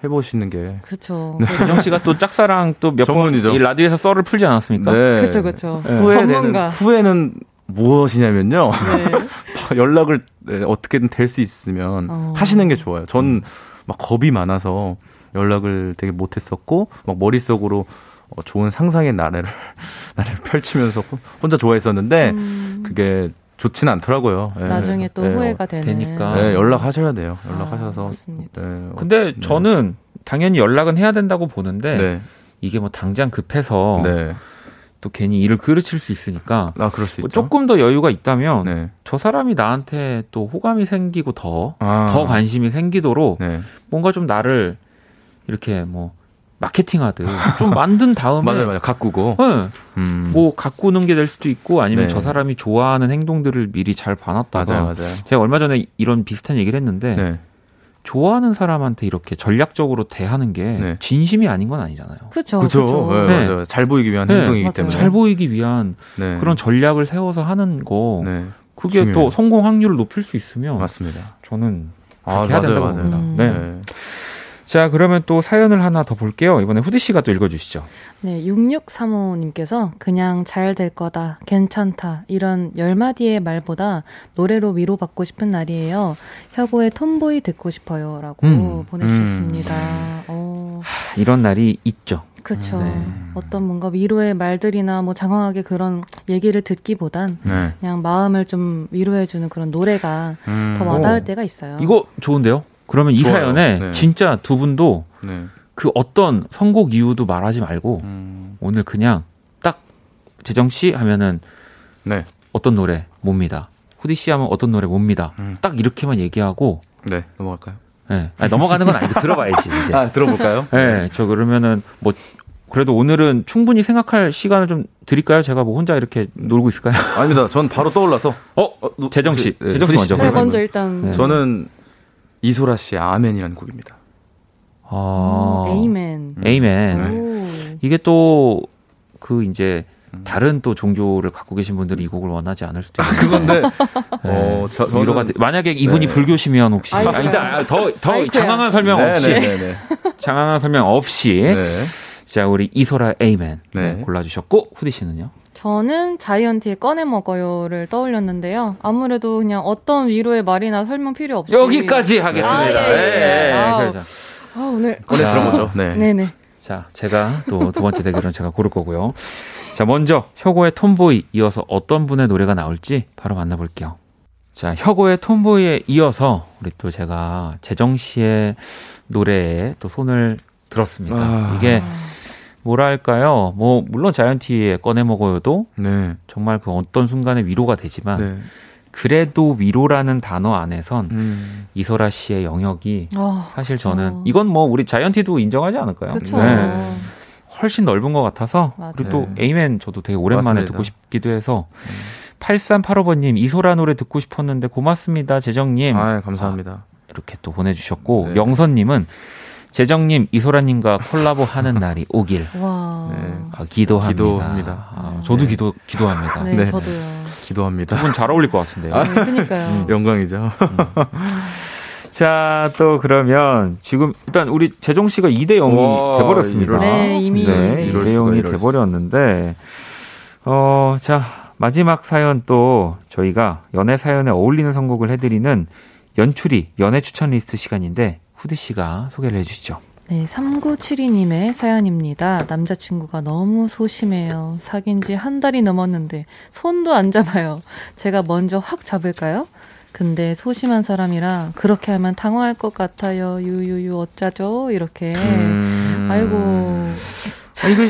해보시는 게. 그렇죠. 네. 정 씨가 또 짝사랑 또 몇 번 이 라디오에서 썰을 풀지 않았습니까? 네. 그렇죠, 그렇죠. 전문가. 후에는 무엇이냐면요. 네. 연락을 네, 어떻게든 될 수 있으면 어. 하시는 게 좋아요. 전 막 겁이 많아서 연락을 되게 못했었고 막 머릿속으로 어, 좋은 상상의 나래를 나를 펼치면서 혼자 좋아했었는데 음. 그게 좋지는 않더라고요. 네. 나중에 또 네. 후회가 되는. 되니까. 네, 연락하셔야 돼요. 연락하셔서. 아, 네. 근데 네. 저는 당연히 연락은 해야 된다고 보는데 네. 이게 뭐 당장 급해서 네. 또 괜히 일을 그르칠 수 있으니까 아, 그럴 수뭐 조금 더 여유가 있다면 네. 저 사람이 나한테 또 호감이 생기고 더더 아. 더 관심이 생기도록 뭔가 좀 나를 이렇게 뭐 마케팅 하듯 좀 만든 다음에 맞아요, 맞아요. 가꾸고. 네. 음. 뭐 가꾸는 게 될 수도 있고 아니면 네. 저 사람이 좋아하는 행동들을 미리 잘 봐놨다가 맞아요, 맞아요. 제가 얼마 전에 이런 비슷한 얘기를 했는데 네. 좋아하는 사람한테 이렇게 전략적으로 대하는 게 네. 진심이 아닌 건 아니잖아요. 그렇죠. 그렇죠. 네, 네. 맞아요. 잘 보이기 위한 행동이기 맞아요. 때문에 잘 보이기 위한 네. 그런 전략을 세워서 하는 거 그게 중요해요. 또 성공 확률을 높일 수 있으면 맞습니다. 저는 그렇게 아, 해야 된다고 봅니다. 음. 네. 자, 그러면 또 사연을 하나 더 볼게요. 이번에 후디 씨가 또 읽어주시죠. 네, 6635님께서 그냥 잘 될 거다, 괜찮다, 이런 열마디의 말보다 노래로 위로받고 싶은 날이에요. 혁오의 톰보이 듣고 싶어요. 라고 음. 보내주셨습니다. 음. 어. 하, 이런 날이 있죠. 그렇죠. 네. 어떤 뭔가 위로의 말들이나 뭐 장황하게 그런 얘기를 듣기보단 네. 그냥 마음을 좀 위로해주는 그런 노래가 음. 더 와닿을 오. 때가 있어요. 이거 좋은데요? 그러면 이 좋아요. 사연에 네. 진짜 두 분도 네. 그 어떤 선곡 이유도 말하지 말고 음. 오늘 그냥 딱 재정 씨 하면은 네. 어떤 노래 뭡니다. 후디 씨 하면 어떤 노래 뭡니다. 음. 딱 이렇게만 얘기하고 네 넘어갈까요? 네 아니, 넘어가는 건 아니고 들어봐야지 이제. 아 들어볼까요? 네, 저 그러면은 뭐 그래도 오늘은 충분히 생각할 시간을 좀 드릴까요? 제가 뭐 혼자 이렇게 놀고 있을까요? 아닙니다. 전 바로 떠올라서. 어, 어 재정 씨, 네, 재정 씨 먼저. 네, 먼저 일단. 네. 저는 이소라 씨의 아멘이라는 곡입니다. 아, 음, 에이맨. 에이맨. 네. 이게 또 그 이제 다른 또 종교를 갖고 계신 분들이 이 곡을 원하지 않을 수도 있는. 아, 그건데 네. 어, 저, 저는, 위로가 만약에 이분이 네. 불교시면 혹시 아, 일단 더더 더 장황한 설명 네, 없이 네, 네, 장황한 설명 없이 자 우리 이소라 에이맨 골라주셨고 후디 씨는요? 저는 자이언티의 꺼내 먹어요를 떠올렸는데요. 아무래도 그냥 어떤 위로의 말이나 설명 필요 없이 여기까지 하겠습니다. 아, 예, 예. 예. 아, 아, 오늘 꺼내 들어보죠. 네. 네네. 자, 제가 또 두 번째 대결은 제가 고를 거고요. 자, 먼저 혁오의 톰보이 이어서 어떤 분의 노래가 나올지 바로 만나볼게요. 자, 혁오의 톰보이에 이어서 우리 또 제가 재정 씨의 노래에 또 손을 들었습니다. 아... 이게 뭐랄까요? 뭐 물론 자이언티에 꺼내 먹어요도 네. 정말 그 어떤 순간에 위로가 되지만 네. 그래도 위로라는 단어 안에선 음. 이소라 씨의 영역이 어, 사실 그쵸. 저는 이건 뭐 우리 자이언티도 인정하지 않을까요? 네. 훨씬 넓은 것 같아서 맞아요. 그리고 또 네. 에이맨 저도 되게 오랜만에 맞습니다. 듣고 싶기도 해서 음. 8385번님 이소라 노래 듣고 싶었는데 고맙습니다 재정님. 아 감사합니다. 아, 이렇게 또 보내주셨고 네. 영선님은 재정님, 이소라님과 콜라보 하는 날이 오길. 와. 네. 아, 기도합니다. 기도합니다. 아, 저도 네. 기도, 기도합니다. 네, 네. 저도요. 기도합니다. 두 분 잘 어울릴 것 같은데요. 아, 네, 그니까요. 음. 영광이죠. 음. 자, 또 그러면 지금 일단 우리 재정 씨가 2대 0이 돼 버렸습니다. 네, 이미. 네, 2대 0이 돼 버렸는데, 어, 자, 마지막 사연 또 저희가 연애 사연에 어울리는 선곡을 해 드리는 연출이 연애 추천 리스트 시간인데, 후드 씨가 소개를 해주시죠. 네, 3972님의 사연입니다. 남자친구가 너무 소심해요. 사귄 지 한 달이 넘었는데 손도 안 잡아요. 제가 먼저 확 잡을까요? 근데 소심한 사람이라 그렇게 하면 당황할 것 같아요. 유유유 어쩌죠? 이렇게. 음... 아이고. 아, 이거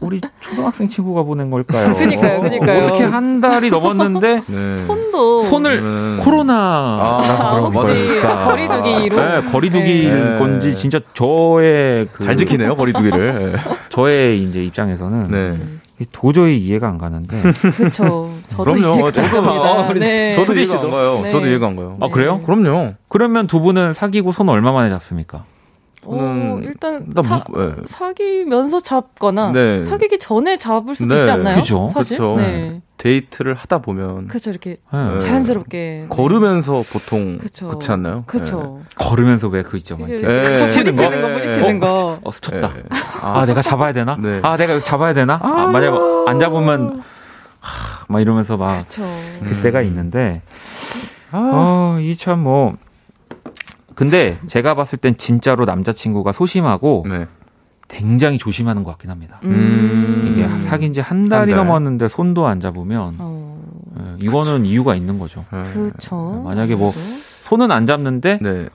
우리 초등학생 친구가 보낸 걸까요? 그니까요, 그니까요. 어떻게 한 달이 넘었는데 네. 손도 손을 네. 코로나라서 아, 그런 걸까? 거리두기로 네, 거리두기인 네. 건지 진짜 저의 그, 잘 지키네요 거리두기를. 저의 이제 입장에서는 네. 도저히 이해가 안 가는데. 그렇죠. 그럼요. 저도 아, 네. 저도 이해가 안 가요. 네. 저도 이해가 안 가요. 아 그래요? 그럼요. 그러면 두 분은 사귀고 손 얼마 만에 잡습니까? 어, 일단 사, 네. 사귀면서 잡거나 네. 사귀기 전에 잡을 수도 네. 있지 않나요? 그죠. 사실? 그쵸. 네. 데이트를 하다 보면 그렇죠 이렇게 네. 자연스럽게 걸으면서 보통 그쵸. 그렇지 않나요? 그렇죠. 걸으면서 왜 그 있죠, 막 이렇게 스치는 거, 거 부딪히는 거. 어, 어 스쳤다. 아, 아, 내가 잡아야 되나? 네. 아, 내가 잡아야 되나? 아, 아 만약 안 잡으면 하, 막 이러면서 막 그쵸. 그때가 음. 있는데 아, 어, 이참 뭐 근데 제가 봤을 땐 진짜로 남자친구가 소심하고 네. 굉장히 조심하는 것 같긴 합니다. 음. 이게 사귄 지 한 달이 한 달. 넘었는데 손도 안 잡으면 어. 네, 이거는 그쵸. 이유가 있는 거죠. 그렇죠. 만약에 뭐 손은 안 잡는데 네.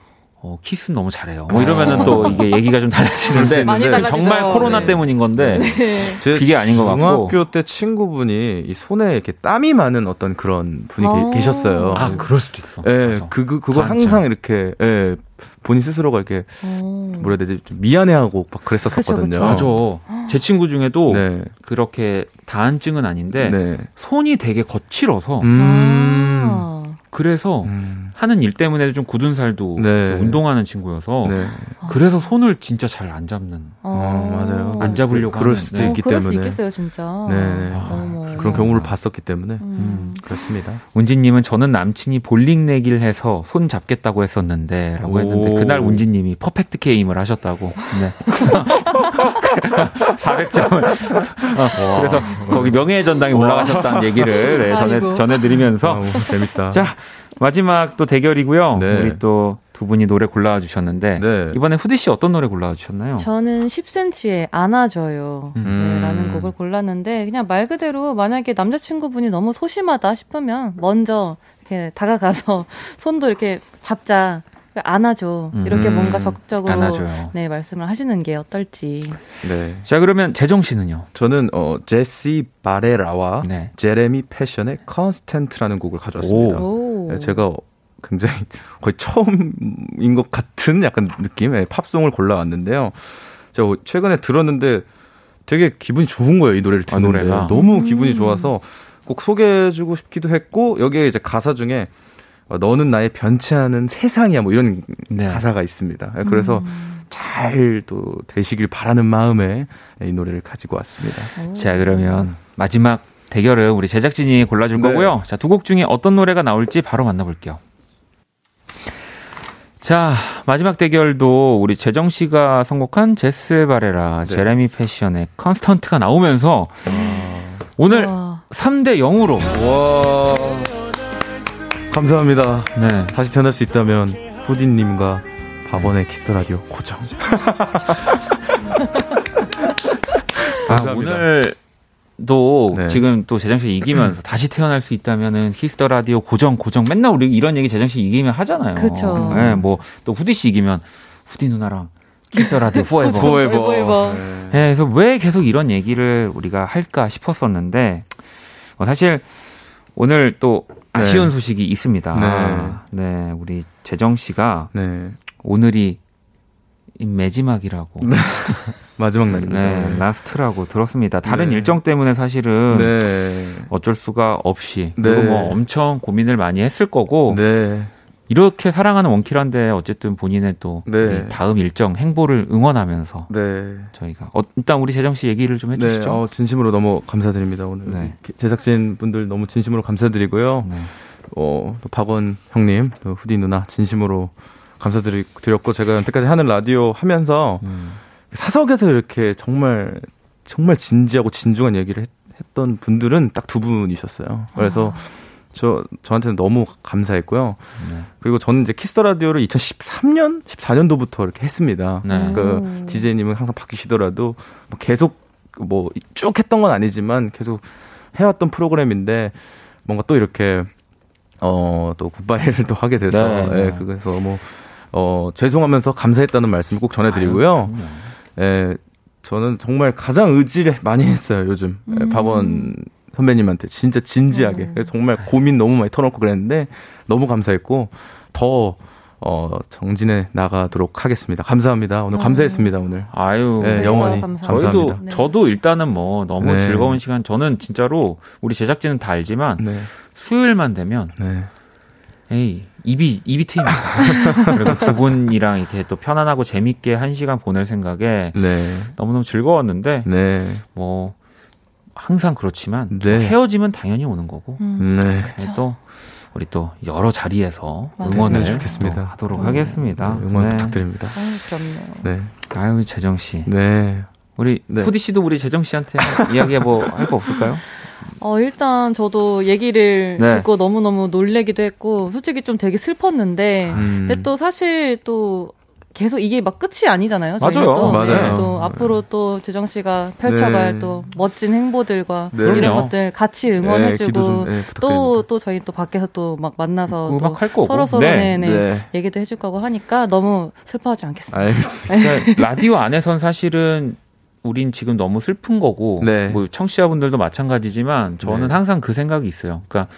어, 키스는 너무 잘해요. 뭐 이러면은 또 이게 얘기가 좀 달라지는데 정말 코로나 네. 때문인 건데 네. 그게 아닌 것 같고 중학교 때 친구분이 이 손에 이렇게 땀이 많은 어떤 그런 분이 아~ 계셨어요. 아 그럴 수도 있어. 예, 그, 그 그거 항상 이렇게 예, 본인 스스로가 이렇게 어. 뭐라 해야 되지 좀 미안해하고 막 그랬었거든요. 맞아. 제 친구 중에도 네. 그렇게 다한증은 아닌데 네. 손이 되게 거칠어서. 음. 아. 그래서 음. 하는 일 때문에 좀 굳은 살도 네. 운동하는 친구여서 네. 그래서 손을 진짜 잘 안 잡는. 어, 맞아요. 안 잡으려고 그럴 수도 네. 있기 어, 그럴 때문에. 수 있겠어요, 진짜. 네. 아, 그런 경우를 봤었기 때문에 음. 음. 그렇습니다. 운지님은 저는 남친이 볼링 내기를 해서 손 잡겠다고 했었는데 라고 했는데 그날 운지님이 퍼펙트 게임을 하셨다고. 네. 400점을. 어, 그래서 거기 명예의 전당에 올라가셨다는 얘기를 네, 전해 전해드리면서. 아, 재밌다. 자 마지막 또 대결이고요. 네. 우리 또 두 분이 노래 골라와 주셨는데 네. 이번에 후디 씨 어떤 노래 골라와 주셨나요? 저는 10cm의 안아줘요 음. 네, 라는 곡을 골랐는데 그냥 말 그대로 만약에 남자친구분이 너무 소심하다 싶으면 먼저 이렇게 다가가서 손도 이렇게 잡자 안아줘. 이렇게 음, 뭔가 적극적으로. 네, 말씀을 하시는 게 어떨지. 네. 자, 그러면 재정 씨는요? 저는 어 제시 바레라와 네. 제레미 패션의 Constant라는 곡을 가져왔습니다. 네, 제가 굉장히 거의 처음인 것 같은 약간 느낌의 팝송을 골라왔는데요. 제가 최근에 들었는데 되게 기분이 좋은 거예요, 이 노래를 아, 듣는데. 아, 노래가. 너무 기분이 음. 좋아서 꼭 소개해주고 싶기도 했고, 여기에 이제 가사 중에 어, 너는 나의 변치 않은 세상이야 뭐 이런 네. 가사가 있습니다. 예, 그래서 음. 잘또 되시길 바라는 마음에 이 노래를 가지고 왔습니다. 오. 자 그러면 마지막 대결은 우리 제작진이 골라줄 네. 거고요. 자두 곡 중에 어떤 노래가 나올지 바로 만나볼게요. 자 마지막 대결도 우리 재정 씨가 선곡한 제스 바레라, 네. 제레미 패션의 컨스턴트가 나오면서 아. 오늘 와. 3대 0으로 와. 감사합니다. 네. 다시 태어날 수 있다면 후디님과 박원의 키스 라디오 고정. 아, 오늘도 네. 지금 또 재정 씨 이기면서 다시 태어날 수 있다면은 키스 더 라디오 고정 고정 맨날 우리 이런 얘기 재정 씨 이기면 하잖아요. 그렇죠. 네, 뭐 또 후디 씨 이기면 후디 누나랑 키스 라디오 포에버. 포에버. 포에버. 네. 네. 그래서 왜 계속 이런 얘기를 우리가 할까 싶었었는데 뭐 사실 오늘 또 아쉬운 네. 소식이 있습니다. 네. 네, 우리 재정 씨가 네. 오늘이 매지막이라고. 네. 마지막 날입니다. 네, 라스트라고 들었습니다. 다른 네. 일정 때문에 사실은 네. 어쩔 수가 없이 그리고 뭐 엄청 고민을 많이 했을 거고 이렇게 사랑하는 원키란데 어쨌든 본인의 또 네. 다음 일정 행보를 응원하면서 네. 저희가 어, 일단 우리 재정 씨 얘기를 좀 해주시죠. 네. 어, 진심으로 너무 감사드립니다 오늘 네. 제작진 분들 너무 진심으로 감사드리고요. 네. 어, 또 박원 형님, 또 후디 누나 진심으로 감사드렸고 제가 여태까지 하는 라디오 하면서 음. 사석에서 이렇게 정말 정말 진지하고 진중한 얘기를 했, 던 분들은 딱 두 분이셨어요. 그래서 아. 저 저한테는 너무 감사했고요. 네. 그리고 저는 이제 키스 더 라디오를 2013년, 14년도부터 이렇게 했습니다. 네. 그 디제이님은 항상 바뀌시더라도 뭐 계속 뭐 쭉 했던 건 아니지만 계속 해왔던 프로그램인데 뭔가 또 이렇게 어 또 goodbye를 또 하게 돼서 네, 네. 예, 그래서 뭐 어 죄송하면서 감사했다는 말씀 꼭 전해드리고요. 아유, 예, 저는 정말 가장 의지를 많이 했어요 요즘 예, 음. 박원 선배님한테 진짜 진지하게. 음. 그래서 정말 고민 너무 많이 털어놓고 그랬는데 너무 감사했고 더 어, 정진해 나가도록 하겠습니다. 감사합니다. 오늘 음. 감사했습니다, 오늘. 아유. 네, 영원히. 감사합니다. 저희도, 네. 저도 일단은 뭐 너무 네. 즐거운 시간, 저는 진짜로 우리 제작진은 다 알지만 네. 수요일만 되면 네. 에이, 입이, 입이 트입니다. 그리고 두 분이랑 이렇게 또 편안하고 재밌게 한 시간 보낼 생각에 네. 너무너무 즐거웠는데, 네. 뭐, 항상 그렇지만 네. 헤어지면 당연히 오는 거고 음. 네. 또 우리 또 여러 자리에서 응원을 좋겠습니다. 하도록 음. 하겠습니다. 네, 응원 네. 부탁드립니다. 아유, 그럼요. 네. 아유, 재정 씨. 네. 우리 네. 푸디 씨도 우리 재정 씨한테 이야기 뭐 할 거 없을까요? 어, 일단 저도 얘기를 네. 듣고 너무 너무 놀래기도 했고, 솔직히 좀 되게 슬펐는데, 음. 근데 또 사실 또 계속 이게 막 끝이 아니잖아요. 맞아요. 또, 맞아요. 네, 또 네. 앞으로 또 재정 씨가 펼쳐갈 네. 또 멋진 행보들과 네. 이런 것들 같이 응원해주고 또또 네, 또 저희 또 밖에서 또 막 만나서 또 서로 서로 네. 네, 얘기도 해줄 거고 하니까 너무 슬퍼하지 않겠습니다. 알겠습니다. 그러니까 라디오 안에선 사실은 우린 지금 너무 슬픈 거고 뭐 청취자분들도 마찬가지지만 저는 항상 그 생각이 있어요. 그러니까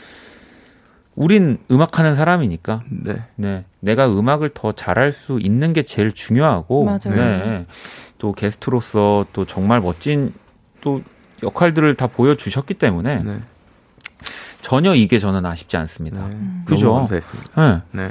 우린 음악하는 사람이니까. 네. 네. 내가 음악을 더 잘할 수 있는 게 제일 중요하고. 맞아요. 네. 또 게스트로서 또 정말 멋진 또 역할들을 다 보여주셨기 때문에. 네. 전혀 이게 저는 아쉽지 않습니다. 네. 그죠? 너무 감사했습니다. 네. 네.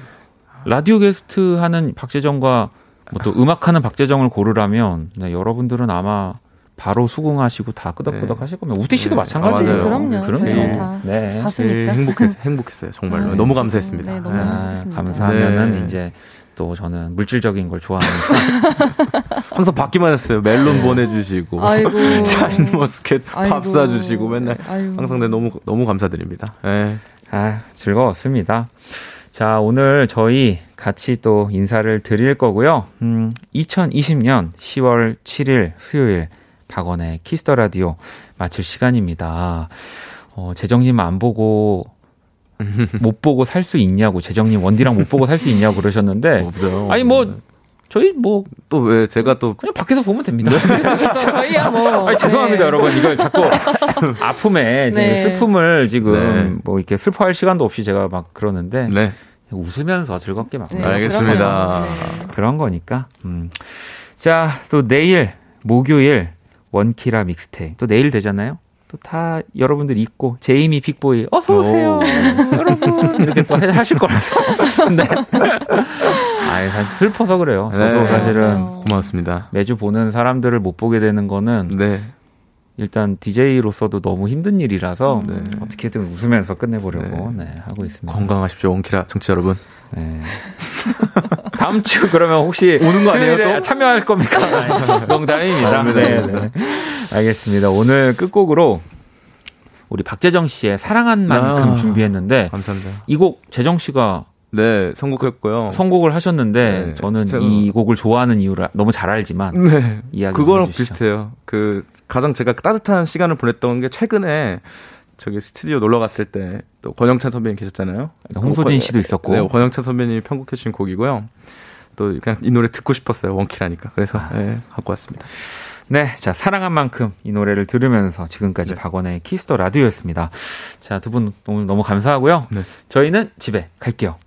라디오 게스트 하는 박재정과 뭐 또 음악하는 박재정을 고르라면 네, 여러분들은 아마 바로 수긍하시고 다 끄덕끄덕 네. 하실 거면 우티 씨도 네. 마찬가지예요. 아, 그럼요. 그럼요. 네. 다 네. 봤으니까. 행복했, 행복했어요. 정말로. 아, 너무 감사했습니다. 네, 너무 아, 감사하면은 네. 이제 또 저는 물질적인 걸 좋아하니까 항상 받기만 했어요. 멜론 네. 보내주시고, 샤인 머스켓 밥 사주시고 맨날 아이고. 항상 네, 너무 너무 감사드립니다. 네. 아 즐거웠습니다. 자 오늘 저희 같이 또 인사를 드릴 거고요. 음, 2020년 10월 7일 수요일 박원의 키스 더 라디오 마칠 시간입니다. 어, 재정님 안 보고 못 보고 살 수 있냐고 재정님 원디랑 못 보고 살 수 있냐고 그러셨는데 아니 뭐 저희 뭐 또 왜 제가 또 그냥 밖에서 보면 됩니다. 네. 저희야 뭐. 아니, 죄송합니다 네. 여러분 이걸 자꾸 아픔에 네. 슬픔을 지금 네. 뭐 이렇게 슬퍼할 시간도 없이 제가 막 그러는데 네. 웃으면서 즐겁게 막 네, 알겠습니다. 그런 거니까. 음. 자또 내일 목요일 원키라 믹스테이 또 내일 되잖아요. 또 다 여러분들 있고 제이미 빅보이 어서 오세요 여러분 이렇게 또 하실 거라서 근데 아예 사실 슬퍼서 그래요. 저도 네, 사실은 고맙습니다. 매주 보는 사람들을 못 보게 되는 거는 네. 일단 DJ로서도 너무 힘든 일이라서 네. 어떻게든 웃으면서 끝내보려고 네. 네, 하고 있습니다. 건강하십시오, 원키라 청취자 여러분. 네. 다음 주 그러면 혹시 오는 거 아니에요? 또? 참여할 겁니까? 농담입니다. 네, 네. 알겠습니다. 오늘 끝곡으로 우리 박재정 씨의 사랑한 만큼 아, 준비했는데 감사합니다. 이 곡 재정 씨가 네, 선곡했고요. 선곡을 하셨는데 네, 저는 제가... 이 곡을 좋아하는 이유를 너무 잘 알지만 네, 이야기 그거랑 비슷해요. 그 가장 제가 따뜻한 시간을 보냈던 게 최근에 저기 스튜디오 놀러 갔을 때 또 권영찬 선배님 계셨잖아요. 홍소진 씨도 있었고. 네, 권영찬 선배님이 편곡해 주신 곡이고요. 또 그냥 이 노래 듣고 싶었어요. 원키라니까. 그래서 아. 네, 갖고 왔습니다. 네, 자 사랑한 만큼 이 노래를 들으면서 지금까지 네. 박원의 키스터 라디오였습니다. 자 두 분 오늘 너무 감사하고요. 네. 저희는 집에 갈게요.